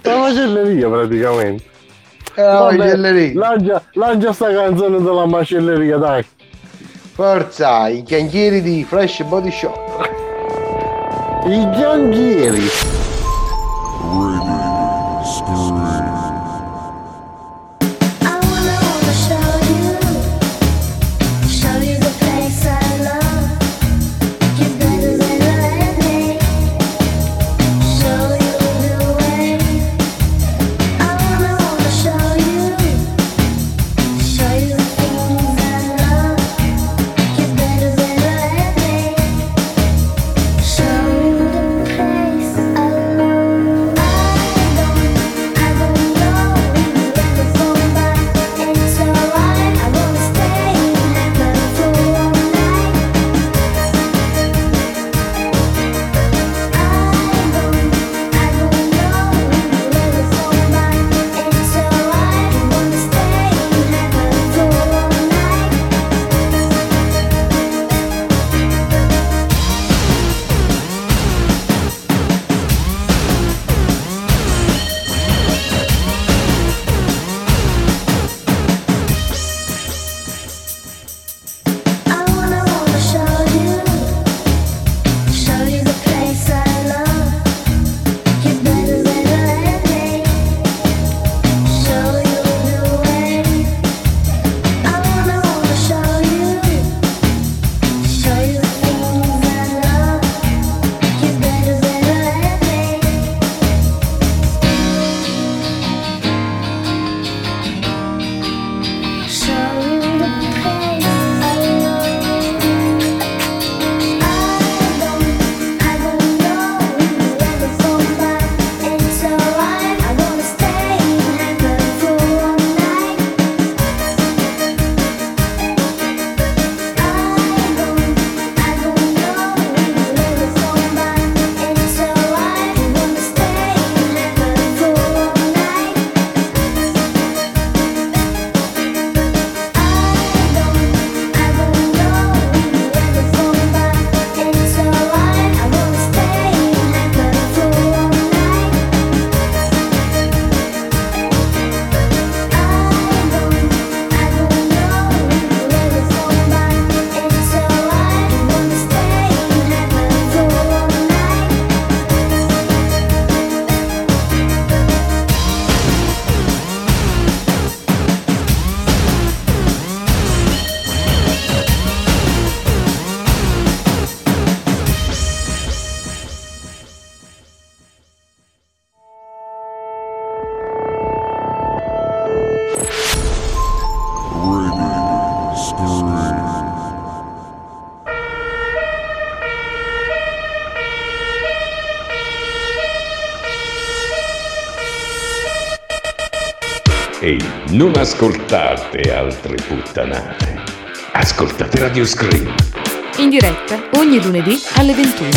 La macelleria praticamente. È una Vabbè, macelleria. Lancia, lancia sta canzone della macelleria, dai. Forza, i chianchieri di Fresh Body Shop. I chianchieri. Non ascoltate altre puttanate. Ascoltate Radio Scream. In diretta ogni lunedì alle 21.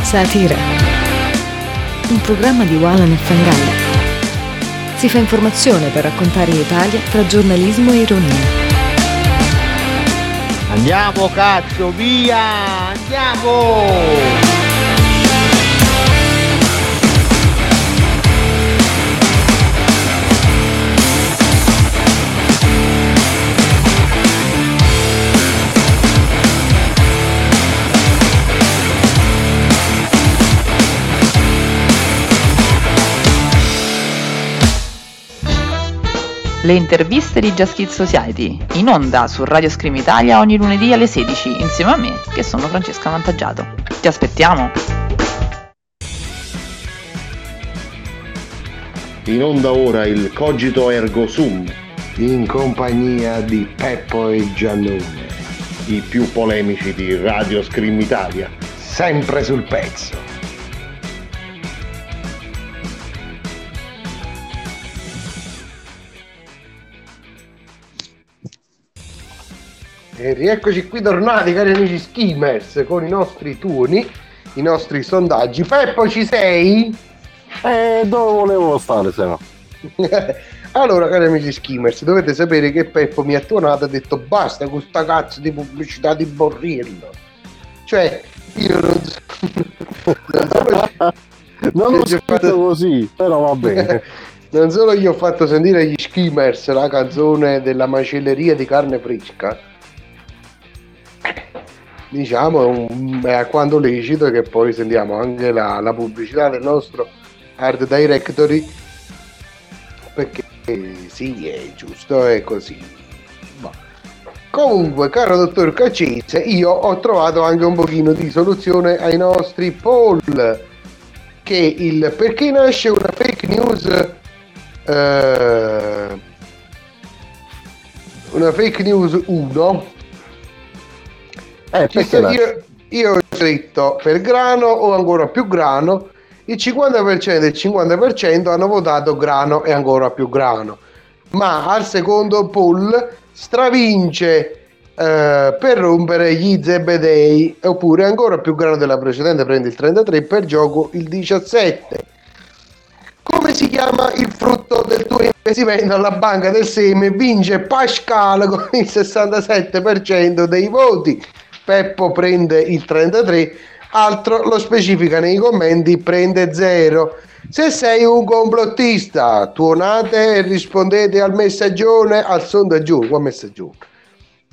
Satira. Un programma di Walan e Fangalla. Si fa informazione per raccontare l'Italia tra giornalismo e ironia. Andiamo cazzo, via! Andiamo! Le interviste di Just Kids Society, in onda su Radio Scream Italia ogni lunedì alle 16, insieme a me, che sono Francesca Vantaggiato. Ti aspettiamo! In onda ora il Cogito Ergo Sum, in compagnia di Peppo e Giannone, i più polemici di Radio Scream Italia. sempre sul pezzo. E rieccoci qui tornati, cari amici skimmers, con i nostri turni, i nostri sondaggi. Peppo, ci sei? Eh, dove volevo stare se no? allora, cari amici skimmers, dovete sapere che Peppo mi ha tuonato e ha detto basta con sta cazzo di pubblicità di Borrillo. Cioè, io non so... non so Non l'ho scritto fatto- così, però va bene. non solo gli ho fatto sentire agli skimmers la canzone della macelleria di carne fresca, diciamo è, un- è a quanto lecito che poi sentiamo anche la, la pubblicità del nostro art directory perché sì è giusto è così Boh. comunque caro dottor Cacese io ho trovato anche un pochino di soluzione ai nostri poll che il perché nasce una fake news eh, una fake news 1 Eh, io, io ho scritto per grano o ancora più grano il 50% e il 50% hanno votato grano e ancora più grano ma al secondo poll stravince eh, per rompere gli zebedei oppure ancora più grano della precedente prende il 33 per gioco il 17 come si chiama il frutto del tuo investimento alla banca del seme? Vince Pascal con il 67% dei voti. Peppo prende il 33%, altro lo specifica nei commenti, prende 0. Se sei un complottista, tuonate e rispondete al messaggione, al sondaggione, qua messaggione.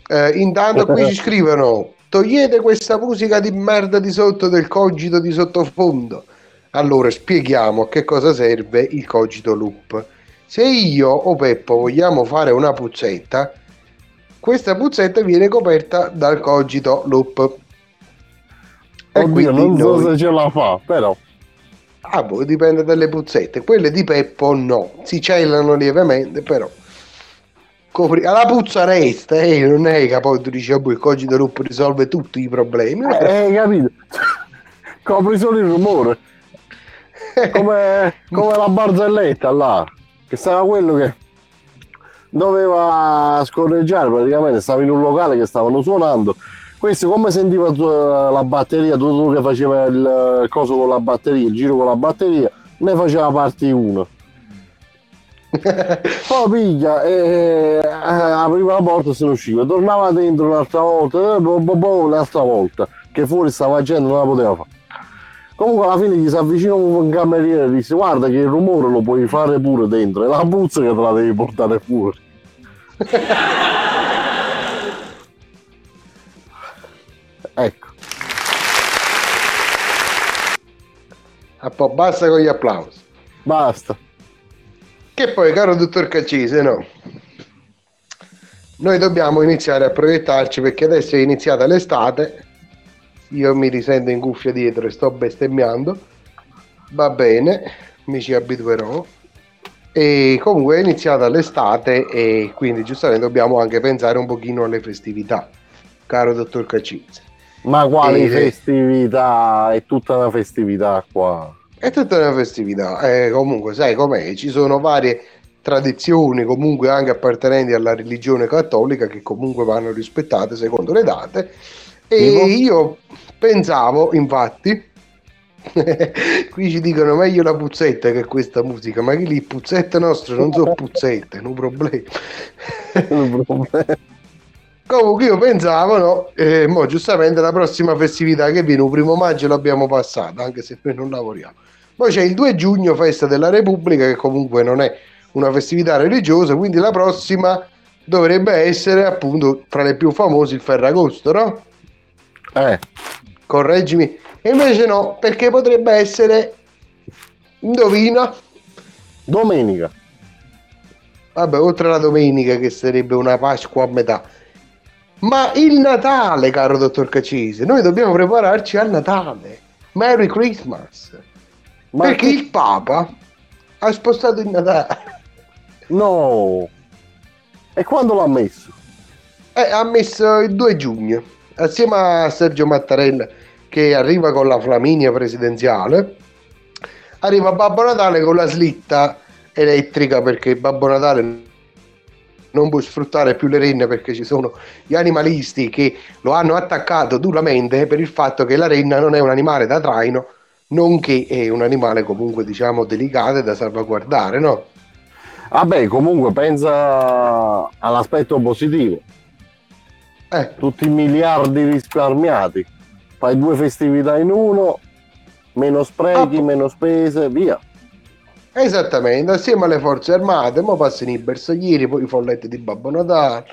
Eh, intanto qui ci scrivono togliete questa musica di merda di sotto del cogito di sottofondo allora spieghiamo a che cosa serve il cogito loop se io o Peppo vogliamo fare una puzzetta questa puzzetta viene coperta dal cogito loop e Oddio, non so noi- se ce la fa, però. Ah, boh, dipende dalle puzzette. Quelle di Peppo no, si cellano lievemente, però. Copri... La puzza resta, eh, non è che poi tu dici, oh, boh, il cogito loop risolve tutti i problemi. Eh, hai capito? Copri solo il rumore. Come, come la barzelletta là, che stava quello che doveva scorreggiare praticamente, stava in un locale che stavano suonando. Questo come sentiva tu- la batteria, tutto quello che faceva il coso con la batteria, il giro con la batteria, ne faceva parte uno. Poi piglia e eh, apriva la porta e se ne usciva, tornava dentro un'altra volta, eh, un'altra volta, che fuori stava gente non la poteva fare. Comunque alla fine gli si avvicina un cameriere e disse guarda che il rumore lo puoi fare pure dentro, è la puzza che te la devi portare fuori. ecco. Po' basta con gli applausi. Basta. Che poi, caro dottor Caccese, no. Noi dobbiamo iniziare a proiettarci perché adesso è iniziata l'estate. Io mi risento in cuffia dietro e sto bestemmiando. Va bene, mi ci abituerò. E comunque è iniziata l'estate e quindi giustamente dobbiamo anche pensare un pochino alle festività, caro dottor Caccese. Ma quali E- festività? È tutta una festività qua. È tutta una festività, eh, comunque sai com'è, ci sono varie tradizioni comunque anche appartenenti alla religione cattolica che comunque vanno rispettate secondo le date e io pensavo infatti qui ci dicono meglio la puzzetta che questa musica ma che lì puzzette nostre non sono puzzette non problema Comunque io pensavo, no, eh, mo giustamente la prossima festività che viene, il primo maggio l'abbiamo passata, anche se noi non lavoriamo. Poi c'è il 2 giugno, festa della Repubblica, che comunque non è una festività religiosa, quindi la prossima dovrebbe essere appunto fra le più famose il Ferragosto, no? Eh. Correggimi. E invece no, perché potrebbe essere, indovina, Domenica. Vabbè, oltre alla domenica che sarebbe una Pasqua a metà. Ma il Natale, caro dottor Cacese, noi dobbiamo prepararci al Natale. Merry Christmas. Perché il Papa ha spostato il Natale. No. E quando l'ha messo? Eh, ha messo il 2 giugno, assieme a Sergio Mattarella che arriva con la Flaminia presidenziale. Arriva Babbo Natale con la slitta elettrica perché Babbo Natale non può sfruttare più le renne perché ci sono gli animalisti che lo hanno attaccato duramente per il fatto che la renna non è un animale da traino, nonché è un animale comunque diciamo delicato e da salvaguardare, no? Vabbè, comunque pensa all'aspetto positivo. Eh. Tutti i miliardi risparmiati. Fai due festività in uno, meno sprechi, meno spese, via. Esattamente, assieme alle forze armate, mo passano i bersaglieri, poi i folletti di Babbo Natale,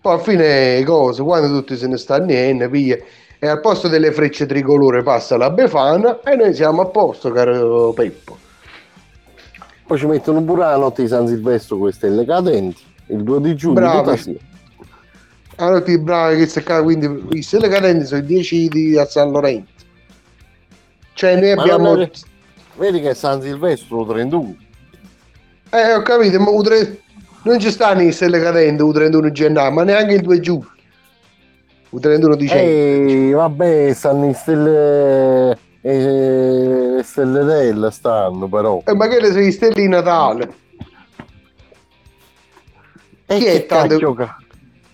poi a fine cose, quando tutti se ne stanno in, via, e al posto delle frecce tricolore passa la Befana e noi siamo a posto, caro Peppo. Poi ci mettono pure la notte di San Silvestro con le stelle cadenti, il 2 di giugno, tutta sì. Allora ti bravi che se ca- quindi i stelle cadenti sono i 10 di a San Lorenzo. Cioè noi Ma abbiamo... non vedi, che è San Silvestro 31. Eh, ho capito, ma U3 non ci stanno i stelle cadenti il 31 gennaio, ma neanche il 2 giugno. Il 31 dicembre. Ehi, vabbè, stanno in stelle... eh, le stelle del stanno però. Eh, ma che le sono i stelle di Natale? E Chi è tanto- cacchio ca-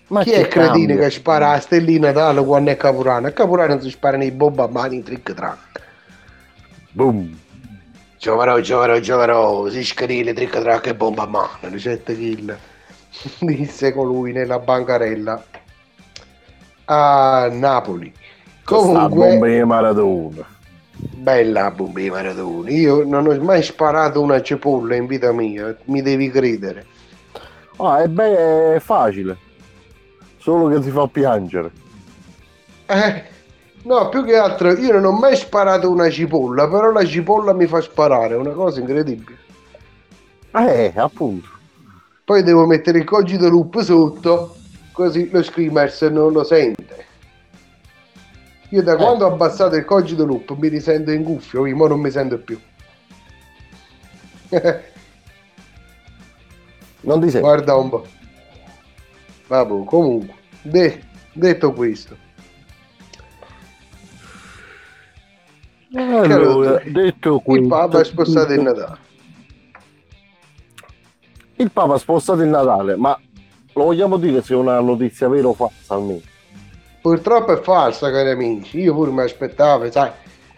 Ma Chi è il cretino cambia? che spara a stellina Natale quando è Capodanno? A Capodanno non si sparano i bomba a mani trick track. Boom. Giovaro, giovaro, giovaro, si scrive trick track e bomba a mano, ricette kill. Disse colui nella bancarella a Napoli. Comunque, bomba di Maradona. bella bomba di Maradona. Io non ho mai sparato una cipolla in vita mia, mi devi credere. Ah, è, be- è facile. Solo che ti fa piangere. Eh, no, più che altro io non ho mai sparato una cipolla, però la cipolla mi fa sparare, è una cosa incredibile. Eh, appunto. Poi devo mettere il cogito loop sotto, così lo screamers non lo sente. Io da quando ho abbassato il cogito loop mi risento in cuffio, io mo non mi sento più. Non ti senti? Guarda un po'. Vabbè, comunque, de- detto questo. Allora, detto Il questo, Papa è spostato il Natale. Il Papa ha spostato il Natale, ma lo vogliamo dire se è una notizia vera o falsa almeno? Purtroppo è falsa, cari amici. Io pure mi aspettavo, sai,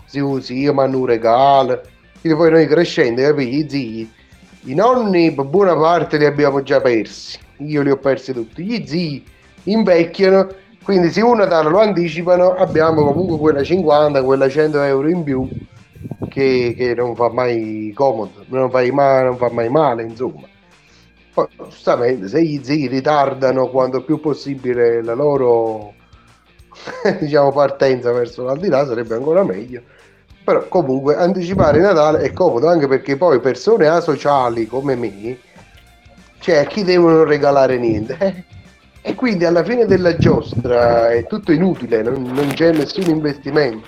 si usi, io mando un regalo. E poi noi crescendo, capì, i zii, i nonni per buona parte li abbiamo già persi. Io li ho persi tutti. Gli zii invecchiano, quindi se un Natale lo anticipano, abbiamo comunque quella 50, quella 100 euro in più che, che non fa mai comodo, non fa mai, non fa mai male, insomma. Poi, giustamente, se gli zii ritardano quanto più possibile la loro diciamo partenza verso l'aldilà sarebbe ancora meglio però comunque anticipare Natale è comodo anche perché poi persone asociali come me cioè a chi devono regalare niente e quindi alla fine della giostra è tutto inutile non, non c'è nessun investimento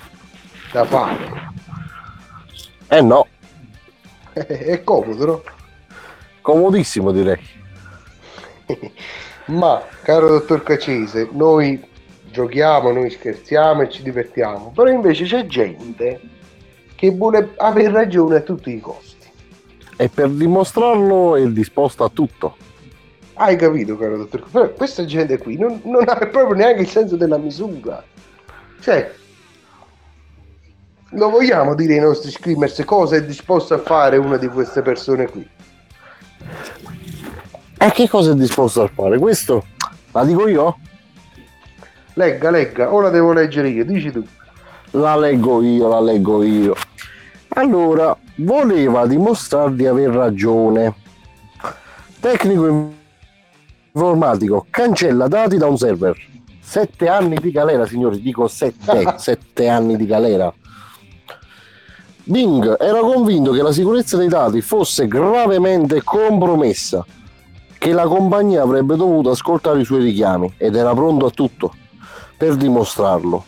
da fare Eh no, è comodo no? comodissimo direi. Ma, caro dottor Cacese, noi giochiamo, noi scherziamo e ci divertiamo, però invece c'è gente che vuole avere ragione a tutti i costi. E per dimostrarlo è disposto a tutto. Hai capito, caro dottor? Però questa gente qui non, non ha proprio neanche il senso della misura. Cioè, lo vogliamo dire ai nostri screamers cosa è disposto a fare una di queste persone qui? E che cosa è disposto a fare? Questo la dico io? Legga, legga, o la devo leggere io, dici tu. La leggo io, la leggo io. Allora, voleva dimostrare di aver ragione. Tecnico informatico cancella dati da un server. Sette anni di galera, signori, dico sette, sette anni di galera. Bing era convinto che la sicurezza dei dati fosse gravemente compromessa, che la compagnia avrebbe dovuto ascoltare i suoi richiami ed era pronto a tutto per dimostrarlo.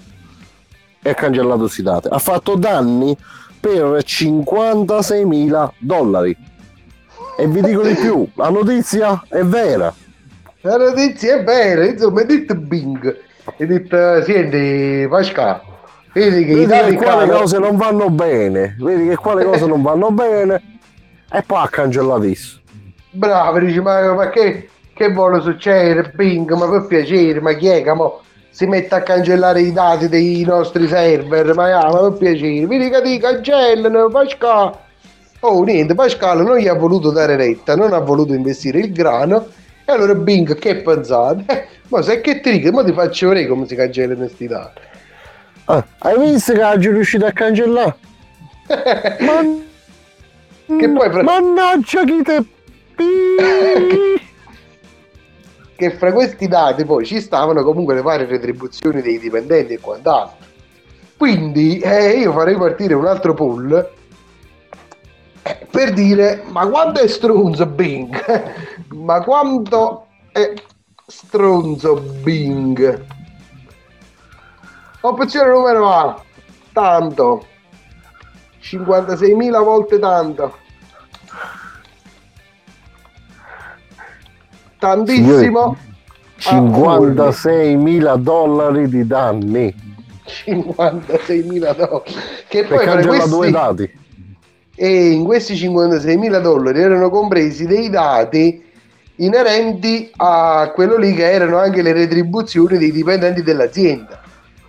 E ha cancellato questi dati. Ha fatto danni per 56.000 dollari. E vi dico di più, la notizia è vera. La notizia è vera, insomma, è detto Bing. È detto, senti, Pascal, vedi che Vedi che qua le calano- cose non vanno bene. Vedi che qua le cose non vanno bene. E poi ha cancellato isso. Bravo, dici, ma, ma che, che vuole succedere? Bing, ma per piacere, ma chi è che mo si mette a cancellare i dati dei nostri server? Ma, ah, ma per piacere, vedi che ti cancellano, Pascal. Oh, niente, Pascal non gli ha voluto dare retta, non ha voluto investire il grano. E allora Bing, che pensate? Eh, ma sai che ti dico, ma ti faccio vedere come si cancellano questi dati. Ah, hai visto che oggi è riuscito a cancellare? Ma... Che poi Mannaggia chi te... che fra questi dati poi ci stavano comunque le varie retribuzioni dei dipendenti e quant'altro. Quindi eh, io farei partire un altro poll eh, per dire ma quanto è stronzo Bing? ma quanto è stronzo Bing? Opzione numero A, tanto. 56.000 volte tanto. Tantissimo. Ah, 56.000 dollari di danni 56.000 dollari. Che per poi fra cancellare due questi, dati. e in questi 56.000 dollari erano compresi dei dati inerenti a quello lì che erano anche le retribuzioni dei dipendenti dell'azienda.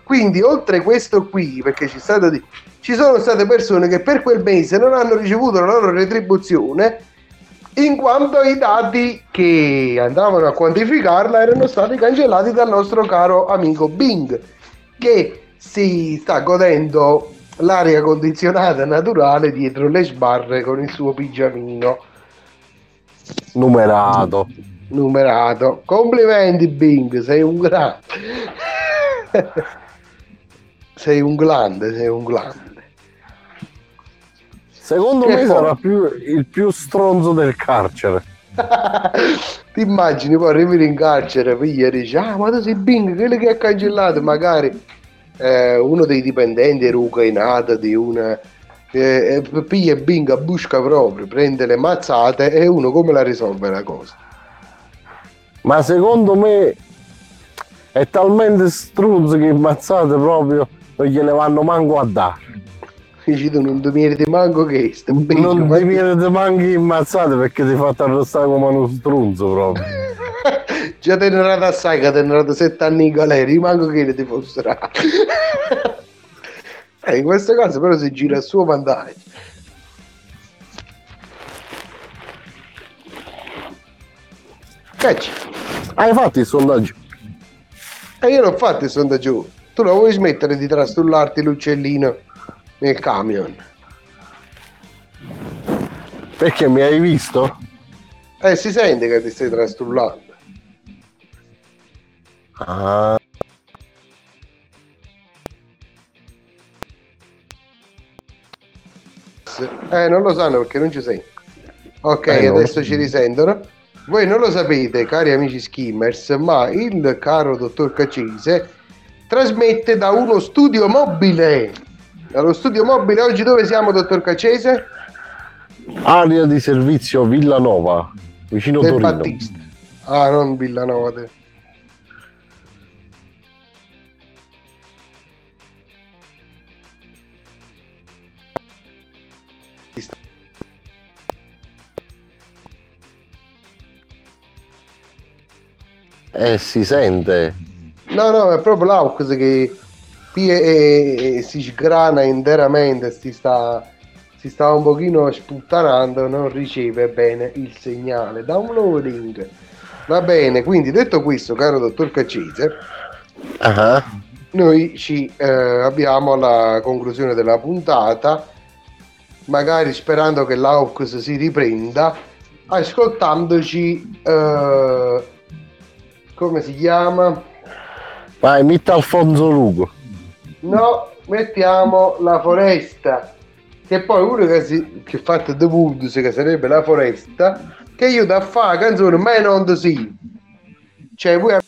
Quindi oltre questo qui, perché ci, di- ci sono state persone che per quel mese non hanno ricevuto la loro retribuzione in quanto i dati che andavano a quantificarla erano stati cancellati dal nostro caro amico Bing, che si sta godendo l'aria condizionata naturale dietro le sbarre con il suo pigiamino numerato numerato. Complimenti Bing, sei un grande. sei un grande, sei un grande. Secondo Che me sarà più, il più stronzo del carcere. Ti immagini poi arrivi in carcere, piglia e dici, ah ma tu sei Bing, quello che ha cancellato, magari eh, uno dei dipendenti era ucrainato di una... Eh, eh, piglia Bing a busca proprio, prende le mazzate e uno come la risolve la cosa? ma secondo me è talmente strunzo che ammazzate proprio non gliene vanno manco a dare Tu non ti meriti manco che Bing, non viene di manchi ammazzate perché ti fate arrestare come uno strunzo proprio Già te ne erano assai che te ne erano sette anni in galera, io manco che ti fossero. eh, in questo caso però si gira a suo vantaggio. Cacci, hai fatto il sondaggio e io l'ho fatto il sondaggio. Tu lo vuoi smettere di trastullarti l'uccellino nel camion? perché mi hai visto? Eh, si sente che ti stai trastullando. Ah, Eh, non lo sanno perché non ci sei. Ok, Eh, no. adesso ci risentono. Voi non lo sapete, cari amici skimmers, ma il caro dottor Cacese trasmette da uno studio mobile. Allo studio mobile oggi dove siamo, dottor Cacese? Area di servizio Villanova, vicino De Torino. Battista. Ah, non Villanova. Te. Eh, si sente. No, no, è proprio l'aux che e- si sgrana interamente, si sta, si sta un pochino sputtanando, non riceve bene il segnale. Downloading. Va bene, quindi detto questo, caro dottor Caccese, Ah, noi ci eh, abbiamo alla conclusione della puntata, magari sperando che l'Aux si riprenda, ascoltandoci, eh, come si chiama? Vai, mitta Alfonso Lugo. No, mettiamo la foresta, che poi uno che, si, che fa The Woods, che sarebbe la foresta, che io da fare la canzone ma non sì. Cioè, voi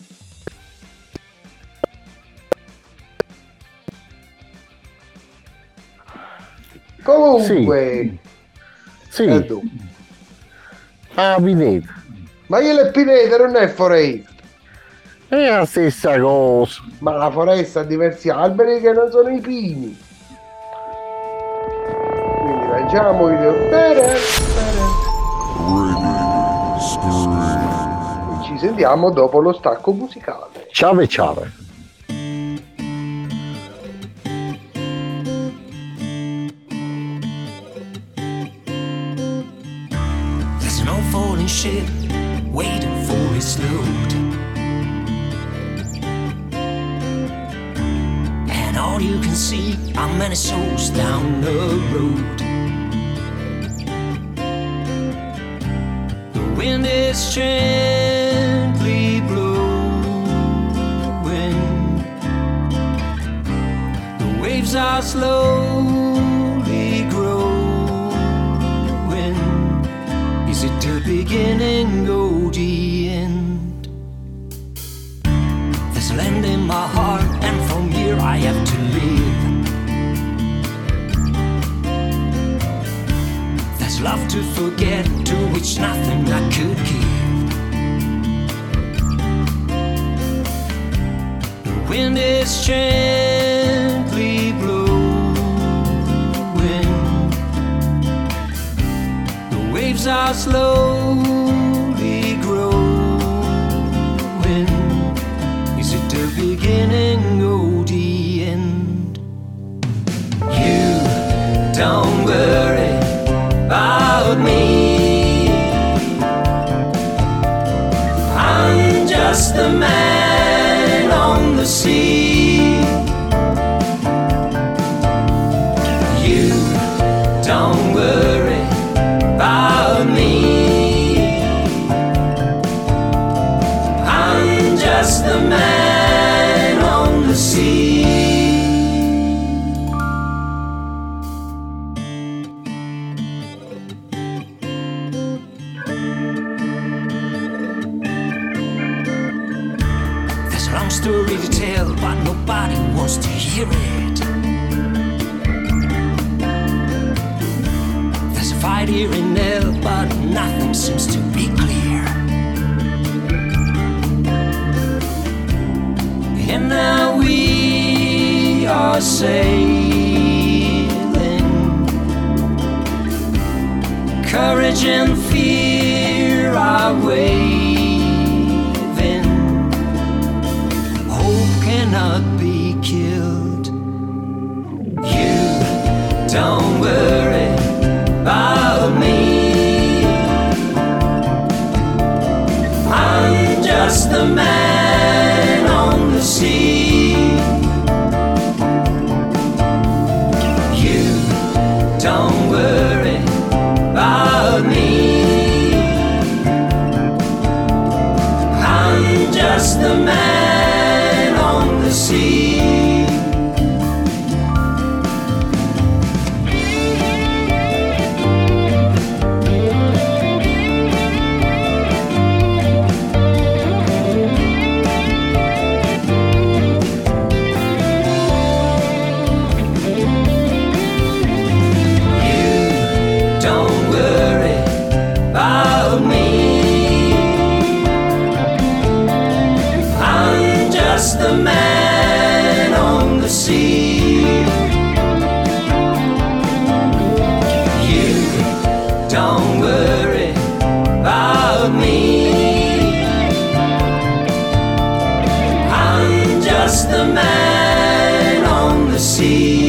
Comunque, Sì. Eh, tu. Ah, Pineta. ma io le pinete non è foresta. È la stessa cosa. Ma la foresta ha diversi alberi che non sono i pini. Quindi lanciamo il... Ci sentiamo dopo lo stacco musicale. Ciao e ciao. There's an old falling ship waiting for its load. All you can see are many souls down the road. The wind is gently blowing. The waves are slowly growing. Is it the beginning or the end? Land in my heart, and from here I have to live. There's love to forget, to which nothing I could give. The wind is gently blowing. The waves are slowly beginning seems to be clear. And now we are sailing. Courage and fear are waving. Hope cannot be killed. You don't worry just the man on the sea.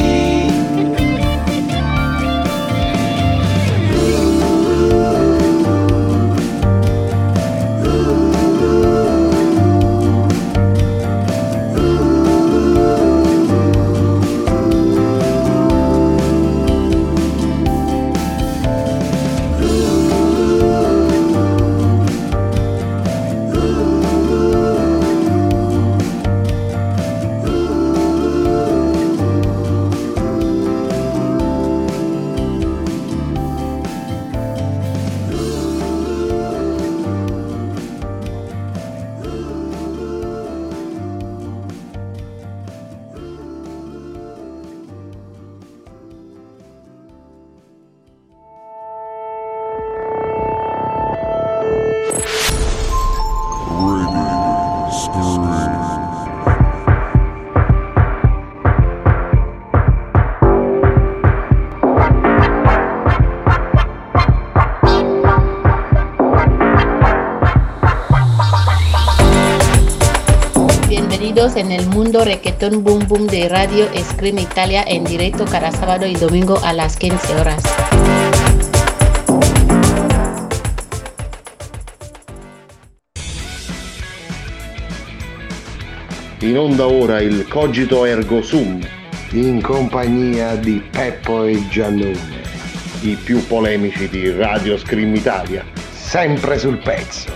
Estás en el mundo reggaetón boom boom de Radio Scream Italia en directo cada sábado y domingo a las 15 horas. In onda ora il Cogito Ergo Sum, in compagnia di Peppo e Giannone, i più polemici di Radio Scream Italia. sempre sul pezzo.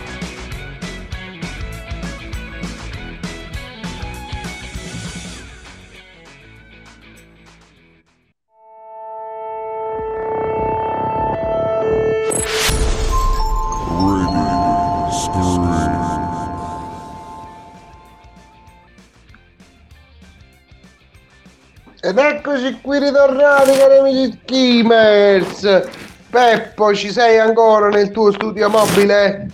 Ritornati cari amici Skimmers Peppo ci sei ancora nel tuo studio mobile?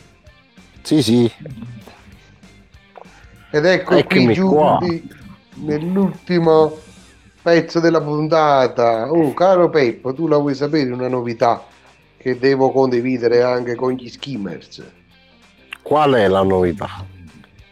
Sì, sì. Ed ecco Eccomi qui giunti nell'ultimo pezzo della puntata Oh caro Peppo tu la vuoi sapere una novità che devo condividere anche con gli Skimmers Qual è la novità?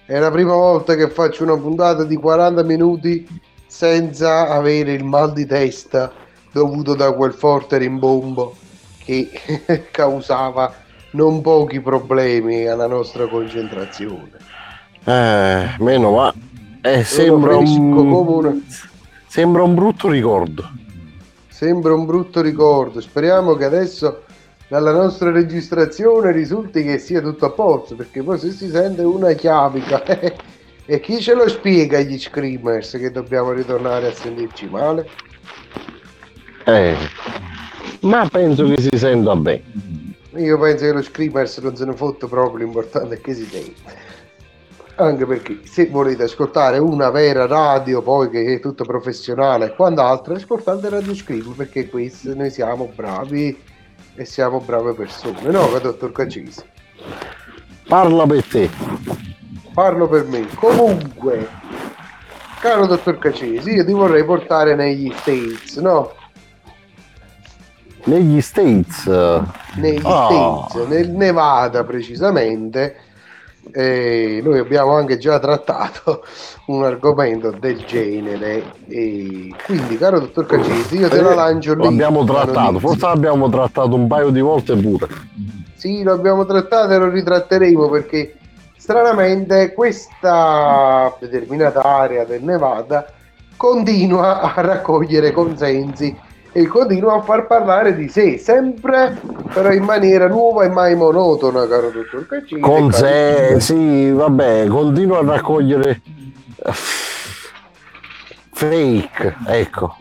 È la prima volta che faccio una puntata di 40 minuti senza avere il mal di testa dovuto da quel forte rimbombo che causava non pochi problemi alla nostra concentrazione. Eh, meno ma eh, sembra un... sembra un brutto ricordo. Sembra un brutto ricordo. Speriamo che adesso dalla nostra registrazione risulti che sia tutto a posto, perché poi se si sente una chiavica e chi ce lo spiega agli screamers che dobbiamo ritornare a sentirci male? Eh, ma penso che si senta bene. Io penso che lo screamers non se ne fotte proprio l'importante è che si sente. Anche perché se volete ascoltare una vera radio, poi che è tutto professionale e quant'altro, ascoltate Radio Scream perché questi noi siamo bravi e siamo brave persone, no, dottor Cacisi? Parla per te. Parlo per me. Comunque, caro dottor Cacesi, io ti vorrei portare negli States, no? Negli States. Negli Ah. States, nel Nevada precisamente. E noi abbiamo anche già trattato un argomento del genere e quindi caro dottor Cacesi io te la lancio lì L'abbiamo la trattato, forse l'abbiamo trattato un paio di volte pure. Sì, lo abbiamo trattato e lo ritratteremo perché stranamente questa determinata area del Nevada continua a raccogliere consensi e continua a far parlare di sé, sempre però in maniera nuova e mai monotona, caro dottor Caccini. Con sé, Caro- sì, vabbè, continua a raccogliere fake, ecco,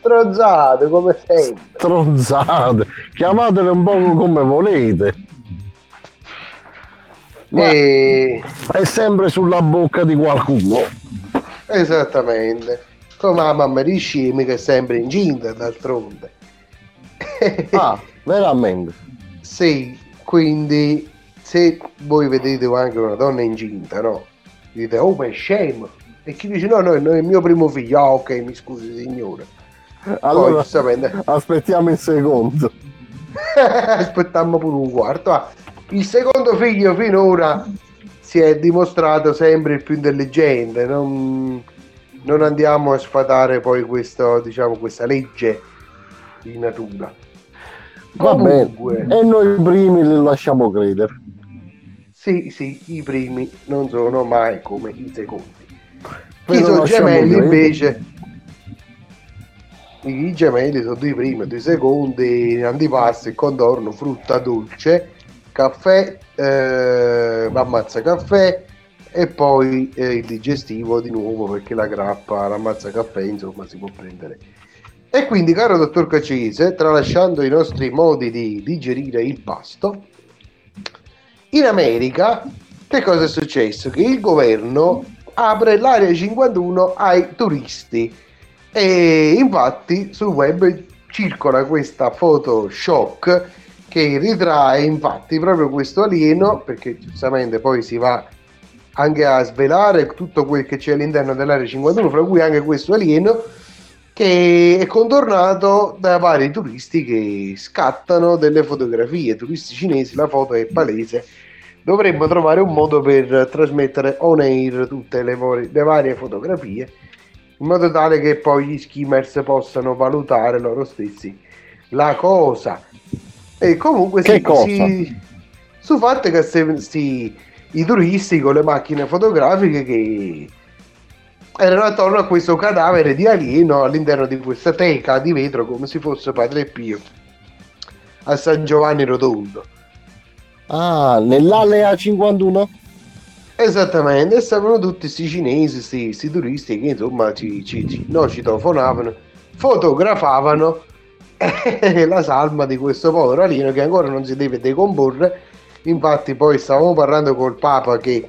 Stronzate come sempre. stronzate, chiamatele un po' come volete. E- è sempre sulla bocca di qualcuno. Esattamente. Come la mamma di scemi che è sempre incinta d'altronde. Ah, veramente. Sì, quindi se voi vedete anche una donna incinta, no? Dite, oh ma è scemo. E chi dice no, no, no, è il mio primo figlio. Ah, ok, mi scusi signore. Allora, giustamente- aspettiamo il secondo. Aspettiamo pure un quarto. Ah, il secondo figlio finora si è dimostrato sempre il più intelligente. Non, non andiamo a sfatare poi questo, diciamo, questa legge di natura. Va Comunque. bene. E noi primi li lasciamo credere. Sì, sì, i primi non sono mai come i secondi. I sono gemelli credere. invece. I gemelli sono due primi, due secondi, antipasti, contorno, frutta dolce, caffè, eh, ammazza caffè e poi eh, il digestivo di nuovo perché la grappa, l'ammazza caffè, insomma, si può prendere. E quindi, caro dottor Cacese, tralasciando i nostri modi di digerire il pasto, in America che cosa è successo? Che il governo apre l'area 51 ai turisti e infatti sul web circola questa foto shock che ritrae infatti proprio questo alieno perché giustamente poi si va anche a svelare tutto quel che c'è all'interno dell'area 51 fra cui anche questo alieno che è contornato da vari turisti che scattano delle fotografie. Turisti cinesi la foto è palese. Dovremmo trovare un modo per trasmettere on air tutte le, le varie fotografie in modo tale che poi gli skimmers possano valutare loro stessi la cosa e comunque Che si, cosa? si- sul fatto che se, si- i turisti con le macchine fotografiche che erano attorno a questo cadavere di alieno all'interno di questa teca di vetro come se fosse Padre Pio a San Giovanni Rotondo Ah, nell'Alea 51? Esattamente, e stavano tutti questi cinesi, questi turisti che insomma ci, ci, ci, no, citofonavano, fotografavano eh, la salma di questo povero alieno che ancora non si deve decomporre. Infatti poi stavamo parlando col Papa che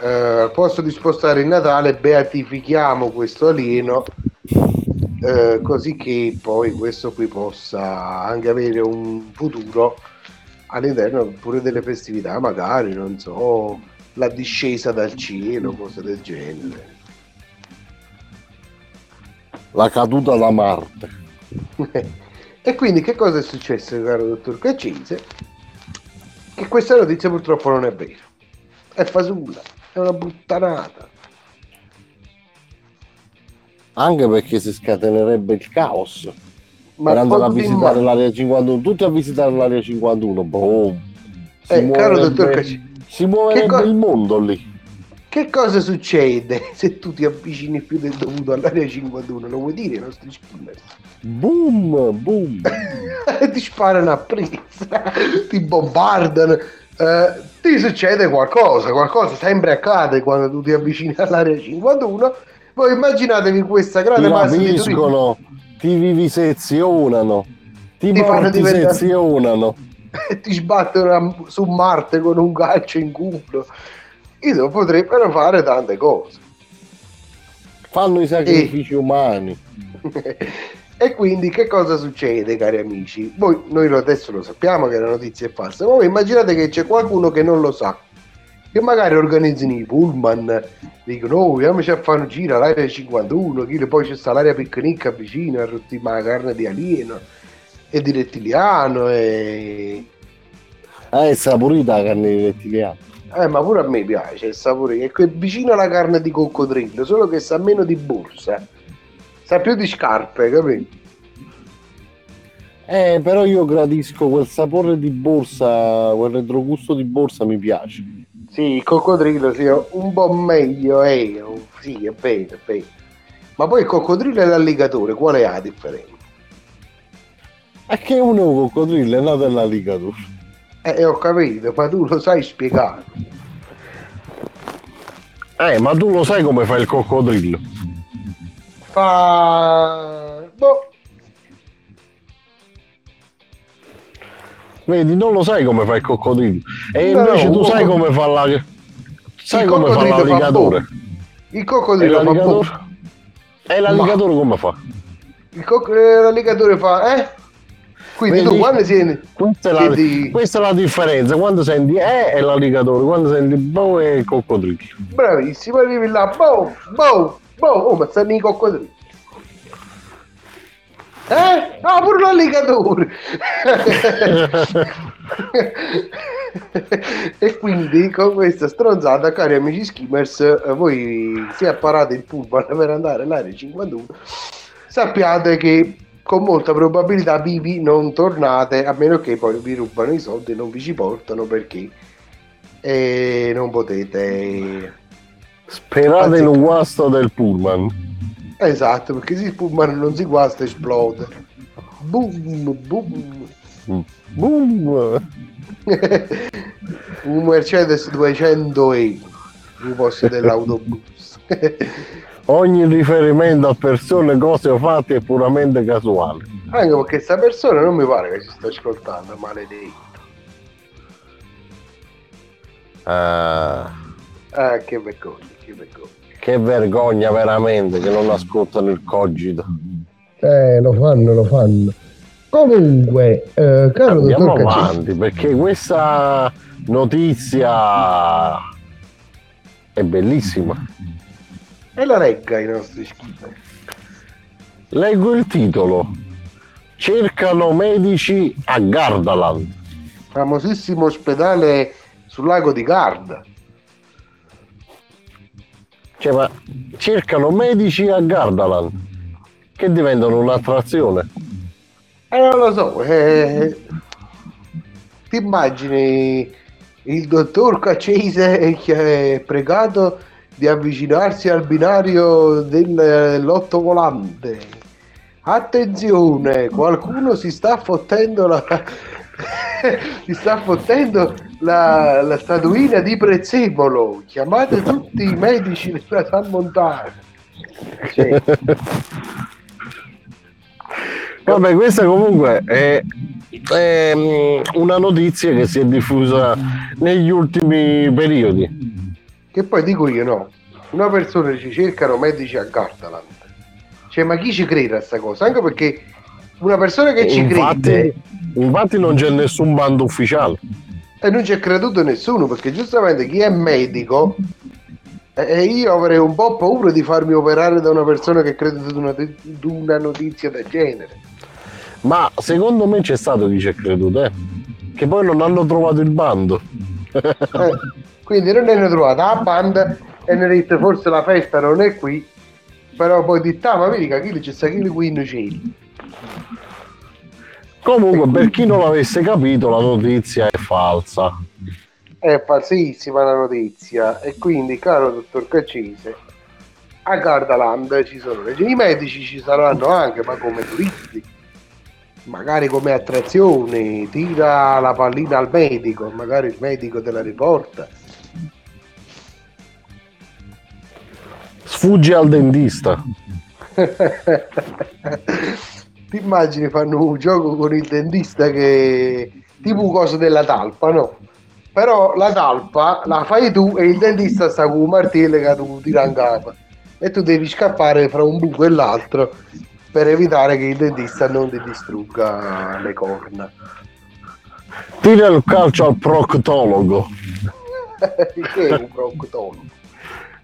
eh, al posto di spostare il Natale beatifichiamo questo alieno eh, così che poi questo qui possa anche avere un futuro all'interno pure delle festività, magari, non so, la discesa dal cielo, cose del genere. La caduta da Marte. e quindi che cosa è successo, caro dottor Caccese? Che questa notizia purtroppo non è vera. È fasulla, è una puttanata. Anche perché si scatenerebbe il caos. Ma andare a visitare l'area 51, tutti a visitare l'area 51. Boom. Si Eh, caro dottor Caccese, si muoverebbe co- il mondo lì. Che cosa succede se tu ti avvicini più del dovuto all'area 51? Lo vuoi dire ai nostri skimmers? Boom, boom. ti sparano a presa, ti bombardano, eh, ti succede qualcosa, qualcosa sempre accade quando tu ti avvicini all'area 51. Voi immaginatevi questa Ti grande massa di turisti. ti vivisezionano, ti, Ti fanno diventare- mortisezionano. ti sbattono su Marte con un calcio in culo. Io potrebbero fare tante cose. Fanno i sacrifici umani. E quindi che cosa succede, cari amici? Voi, noi adesso lo sappiamo che la notizia è falsa, ma voi immaginate che c'è qualcuno che non lo sa, che magari organizzano i pullman, dicono, oh, andiamoci a fare un giro all'area 51, che poi c'è sta l'area picnic vicino, a rotti la carne di alieno e di rettiliano, e... Eh, è saporita la carne di rettiliano. Eh, ma pure a me piace il sapore, è vicino alla carne di coccodrillo, solo che sa meno di borsa, sa più di scarpe, capito? Eh, però io gradisco quel sapore di borsa, quel retrogusto di borsa mi piace. Sì, il coccodrillo sì, un po' meglio, eh, sì, è vero, è vero. Ma poi il coccodrillo e l'alligatore, qual è la differenza? È che uno è un coccodrillo è nato nell'alligatore. Eh, ho capito, ma tu lo sai spiegare. Eh, ma tu lo sai come fa il coccodrillo? Fa... Boh, Vedi, non lo sai come fa il coccodrillo. E No, invece tu sai coccodrillo- come fa la... Sai Il come fa coccodrillo fa l'alligatore? il coccodrillo fa boh. l'alligatore? E l'alligatore come fa? Il coc- eh, l'alligatore fa, eh? Quindi tu Vedi? quando sei... Questa è, la, Chiedi- questa è la differenza. Quando senti eh è l'alligatore, quando senti boh è il coccodrillo. Bravissimo, arrivi là, boh, boh, boh, oh, ma stanno i coccodrilli. Eh? Ah, pure l'alligatore! e quindi con questa stronzata, cari amici skimmers, voi se apparate il pullman per andare all'area 51, sappiate che con molta probabilità vivi non tornate, a meno che poi vi rubano i soldi e non vi ci portano perché eh, non potete... Sperate Anzi- in un guasto del pullman. Esatto, perché se il pullman non si guasta esplode. Boom, boom. Boom! un Mercedes 200 e il posto dell'autobus. Ogni riferimento a persone, cose o fatti è puramente casuale. Anche perché questa persona non mi pare che ci sta ascoltando, maledetto. Ah, Ah, che vergogna, che vergogna. che vergogna veramente che non ascoltano il cogito. Eh, lo fanno, lo fanno. Comunque, eh, caro Andiamo dottor avanti perché questa notizia è bellissima. E la regga i nostri schifo. Leggo il titolo. Cercano medici a Gardaland. Famosissimo ospedale sul lago di Garda. Cioè, ma cercano medici a Gardaland che diventano un'attrazione. Eh, non lo so, eh, ti immagini il dottor Caccese che è pregato di avvicinarsi al binario del lotto volante. Attenzione, qualcuno si sta fottendo la, si sta fottendo la, la statuina di prezzemolo. Chiamate tutti i medici della San Montana. Cioè, Vabbè, questa comunque è, è, mm, una notizia che si è diffusa negli ultimi periodi. Che poi dico io no, una persona ci cercano medici a Gardaland. Cioè, ma chi ci crede a sta cosa? Anche perché una persona che ci infatti, crede infatti non c'è nessun bando ufficiale. e non ci è creduto nessuno, perché giustamente chi è medico e io avrei un po' paura di farmi operare da una persona che crede ad una, ad una notizia del genere. Ma secondo me c'è stato chi ci è creduto, eh? Che poi non hanno trovato il bando. Eh, quindi non ne hanno trovata la banda e ne hanno detto forse la festa non è qui, però poi ditta, ma vedi che chi c'è sta chi qui in cielo. Comunque, per chi non l'avesse capito, la notizia è falsa. È falsissima la notizia e quindi, caro dottor Caccese, a Gardaland ci sono le- i medici ci saranno anche, ma come turisti, magari come attrazione, tira la pallina al medico, magari il medico te la riporta. Sfugge al dentista. Ti immagini fanno un gioco con il dentista che tipo un coso della talpa, no? Però la talpa la fai tu e il dentista sta con un martello che tu tira in capo e tu devi scappare fra un buco e l'altro per evitare che il dentista non ti distrugga le corna. Tira il calcio al proctologo. che è un proctologo?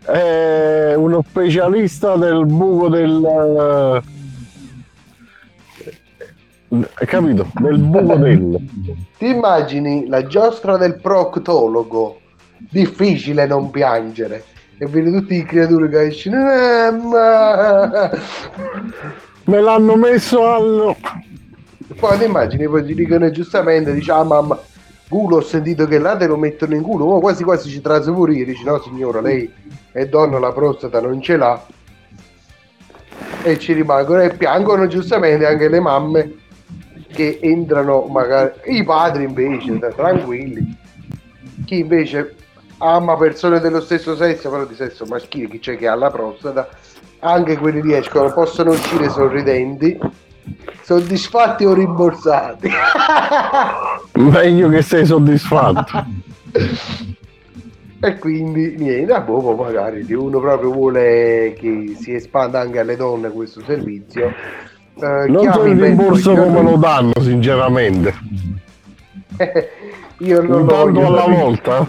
È uno specialista del buco del. eh, Hai capito? Del buco del. Ti immagini la giostra del proctologo? Difficile non piangere. E vedi tutti i creature che escono. Me l'hanno messo al. Poi ti immagini, poi ti dicono giustamente, dice ah mamma, culo ho sentito che là te lo mettono in culo, ma quasi quasi ci trase pure dici no signora, lei è donna, la prostata non ce l'ha. E ci rimangono e piangono giustamente anche le mamme che entrano magari, i padri invece, tra- tranquilli. Chi invece ama persone dello stesso sesso, però di sesso maschile, chi c'è che ha la prostata, anche quelli riescono, possono uscire sorridenti, soddisfatti o rimborsati. Meglio che sei soddisfatto. e quindi niente, a boh, magari se uno proprio vuole che si espanda anche alle donne questo servizio. eh, Non so il rimborso come lo danno, sinceramente. Io non Un lo tanto alla sapere. volta.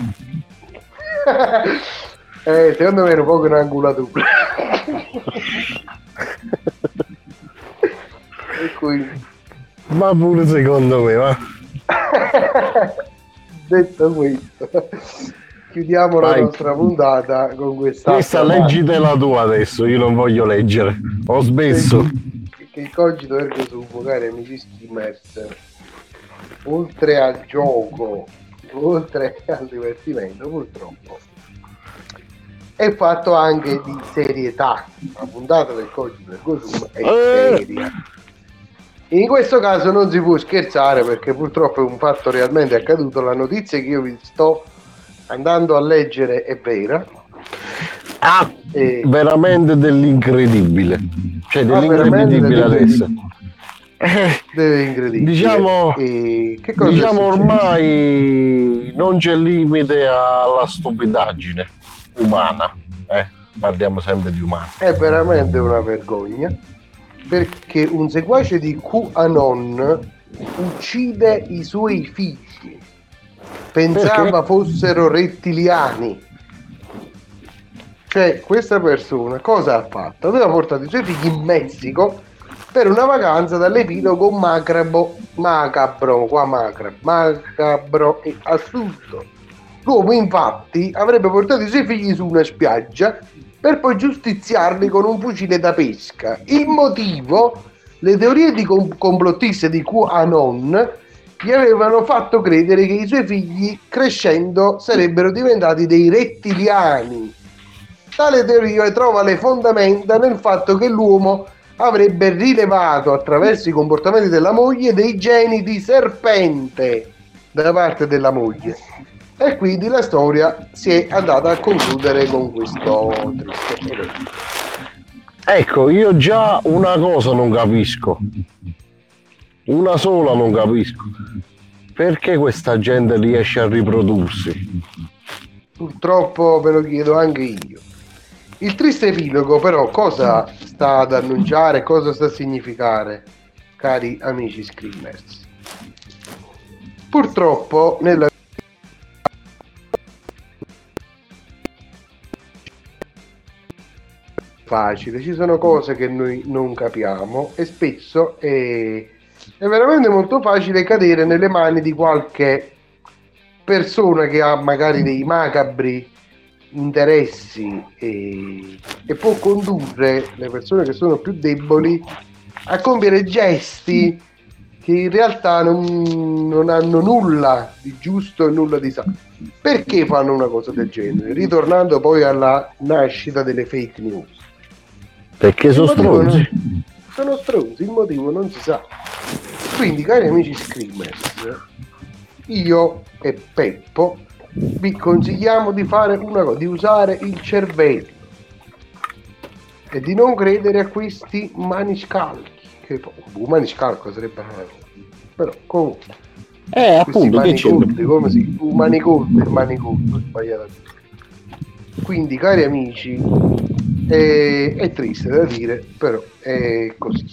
Eh, secondo me è un po' un'angolatura. Quindi, Ma pure secondo me, va. detto questo, chiudiamo la Vai. nostra puntata con questa. Questa leggite la tua adesso, io non voglio leggere. Ho smesso. Che il cogito ergo sum, cari amici skimmer, oltre al gioco, oltre al divertimento, purtroppo è fatto anche di serietà. La puntata del cogito ergo sum è Eh. seria. In questo caso non si può scherzare perché purtroppo è un fatto realmente accaduto. La notizia che io vi sto andando a leggere è vera. Ah, E- veramente dell'incredibile. Cioè, Ah, dell'incredibile veramente adesso. È incredibile. Diciamo, E che cosa diciamo ormai non c'è limite alla stupidaggine umana. Eh, parliamo sempre di umana. È veramente una vergogna perché un seguace di QAnon uccide i suoi figli. Pensava Perché? fossero rettiliani. Cioè, questa persona cosa ha fatto? Aveva portato i suoi figli in Messico per una vacanza dall'epilogo macabro, macabro, qua macabro, macabro e assurdo L'uomo infatti avrebbe portato i suoi figli su una spiaggia per poi giustiziarli con un fucile da pesca. Il motivo? Le teorie di com- complottiste di QAnon gli avevano fatto credere che i suoi figli crescendo sarebbero diventati dei rettiliani. Tale teoria trova le fondamenta nel fatto che l'uomo avrebbe rilevato attraverso i comportamenti della moglie dei geni di serpente da parte della moglie. E quindi la storia si è andata a concludere con questo triste evento. Ecco, io già una cosa non capisco. Una sola non capisco. Perché questa gente riesce a riprodursi? Purtroppo ve lo chiedo anche io. Il triste epilogo però cosa sta ad annunciare, cosa sta a significare, cari amici screamers? Purtroppo nella facile, ci sono cose che noi non capiamo e spesso è, è veramente molto facile cadere nelle mani di qualche persona che ha magari dei macabri interessi e, e può condurre le persone che sono più deboli a compiere gesti che in realtà non, non hanno nulla di giusto e nulla di sano. Perché fanno una cosa del genere? Ritornando poi alla nascita delle fake news. Perché sono Il stronzi. non- Sono stronzi, il motivo non si sa. Quindi, cari amici screamers, io e Peppo vi consigliamo di fare una cosa, di usare il cervello e di non credere a questi maniscalchi. Che poi, un maniscalco sarebbe. Però comunque. Eh, appunto, manicolti, come si e manicolto, sbagliato. Quindi, cari amici, è, è triste da dire, però è così.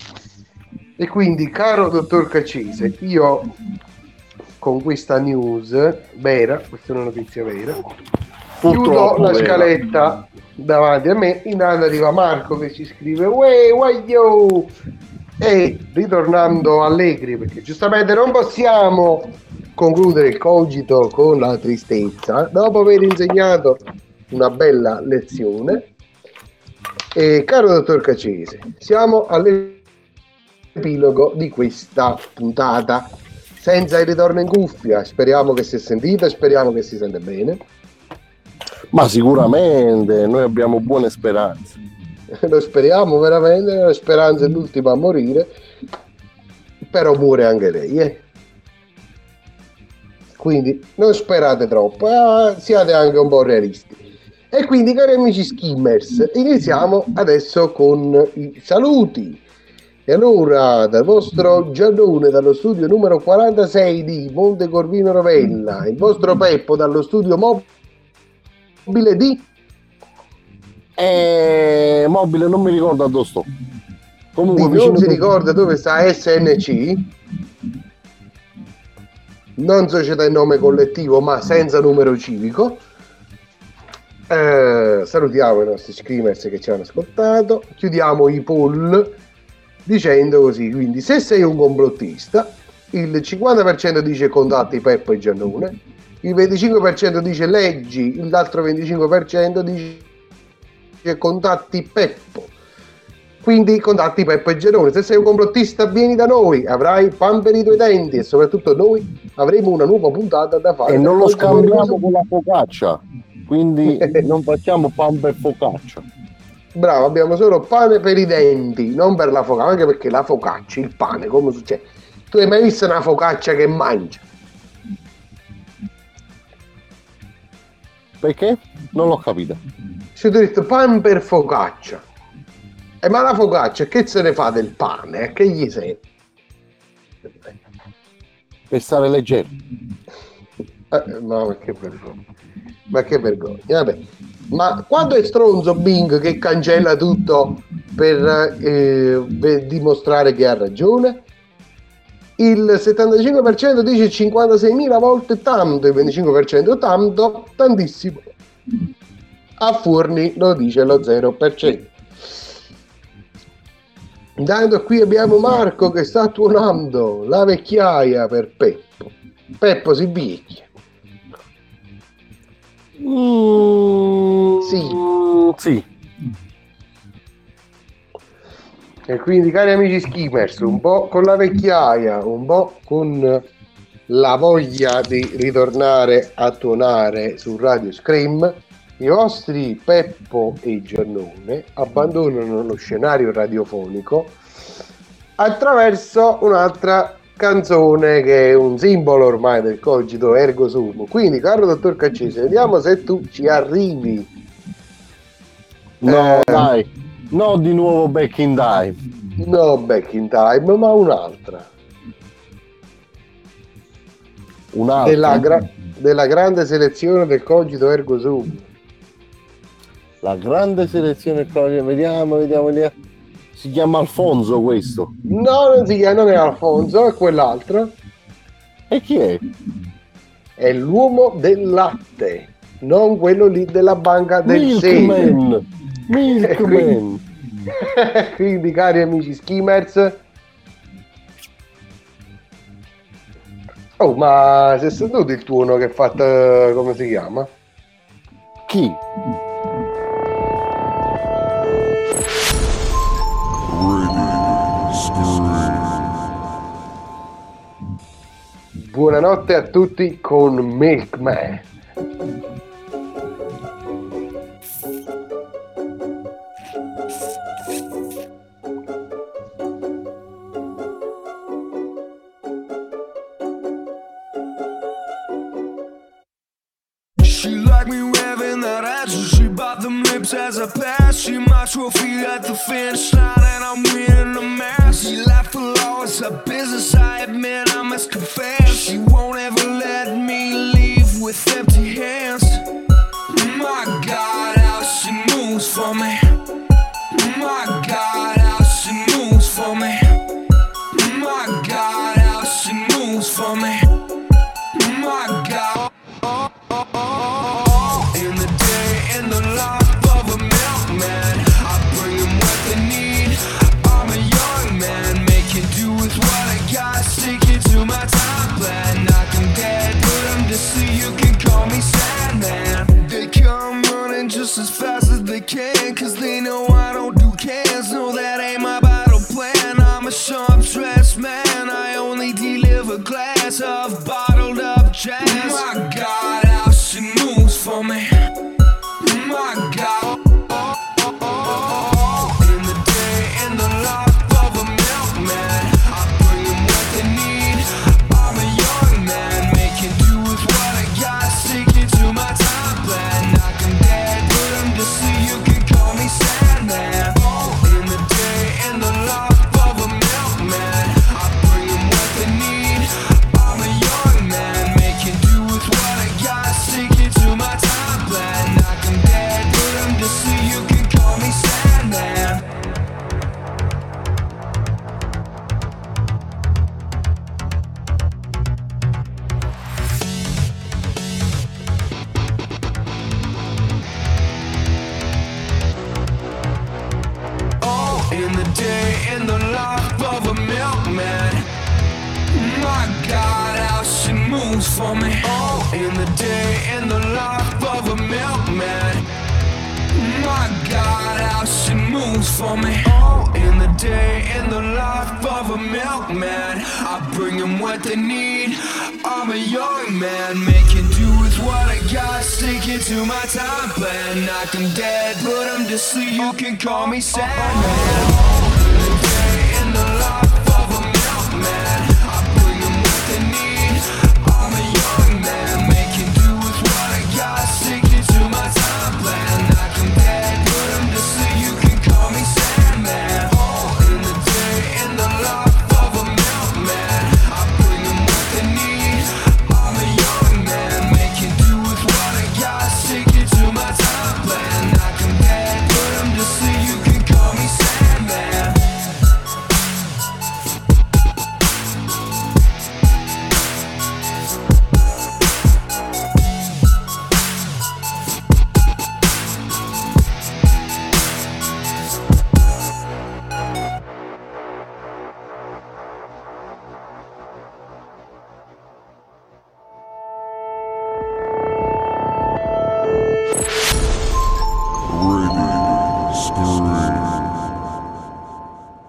E quindi, caro dottor Caccese, io con questa news vera, questa è una notizia vera, chiudo Purtroppo la vera. scaletta davanti a me, in alto arriva Marco che ci scrive Uè, guaglio! E ritornando allegri, perché giustamente non possiamo concludere il cogito con la tristezza, dopo aver insegnato una bella lezione, e caro dottor Cacese, siamo all'epilogo di questa puntata senza il ritorno in cuffia. Speriamo che si è sentita, speriamo che si sente bene. Ma sicuramente noi abbiamo buone speranze. Lo speriamo veramente, la speranza è l'ultima a morire, però muore anche lei. eh. Quindi non sperate troppo, eh, siate anche un po' realisti. E quindi, cari amici skimmers, iniziamo adesso con i saluti. E allora, dal vostro Giannone, dallo studio numero 46 di Monte Corvino Rovella, il vostro Peppo dallo studio mobile di Eh, mobile, non mi ricordo dove sto. Comunque, Di- non si ricorda dove sta SNC non società in nome collettivo ma senza numero civico Eh, salutiamo i nostri screamers che ci hanno ascoltato chiudiamo i poll dicendo così quindi se sei un complottista il 50% dice contatti Peppo e Giannone il 25% dice leggi l'altro 25% dice contatti Peppo quindi contatti Peppo e Gerone. Se sei un complottista, vieni da noi, avrai pan per i tuoi denti e soprattutto noi avremo una nuova puntata da fare. E non lo scambiamo con la focaccia. Quindi non facciamo pan per focaccia. Bravo, abbiamo solo pane per i denti, non per la focaccia, anche perché la focaccia, il pane, come succede? Tu hai mai visto una focaccia che mangia? Perché? Non l'ho capito. Se tu hai detto pan per focaccia, e ma la focaccia che se ne fa del pane? Eh, Che gli sei? Per stare leggero. Eh, ma che vergogna. Ma che vergogna. Vabbè. Ma quando è stronzo Bing che cancella tutto per, eh, per dimostrare che ha ragione? Il 75% dice 56.000 volte tanto, il 25% tanto, tantissimo. A Furni lo dice lo 0%. Intanto qui abbiamo Marco che sta tuonando la vecchiaia per Peppo. Peppo si vecchia. Sì. Sì. E quindi, cari amici skimmers, un po' con la vecchiaia, un po' con la voglia di ritornare a tuonare su Radio Scream, i vostri Peppo e Giannone abbandonano lo scenario radiofonico attraverso un'altra canzone che è un simbolo ormai del cogito ergo sum. Quindi, caro dottor Caccese, vediamo se tu ci arrivi. No, Eh. dai. No, di nuovo back in time. No, back in time, ma un'altra. Un'altra. Della, gra- della grande selezione del cogito ergo sum. La grande selezione vediamo, vediamo, vediamo. Si chiama Alfonso questo. No, non si chiama, non è Alfonso, è quell'altro. E chi è? È l'uomo del latte, non quello lì della banca del seme. Milkman. Milkman. Quindi, cari amici skimmers, oh, ma sei seduto il tuono che ha fatto, eh, come si chiama? Chi? Buonanotte a tutti con Milkman. She bought them lips as a pass. She my trophy at the finish line, My.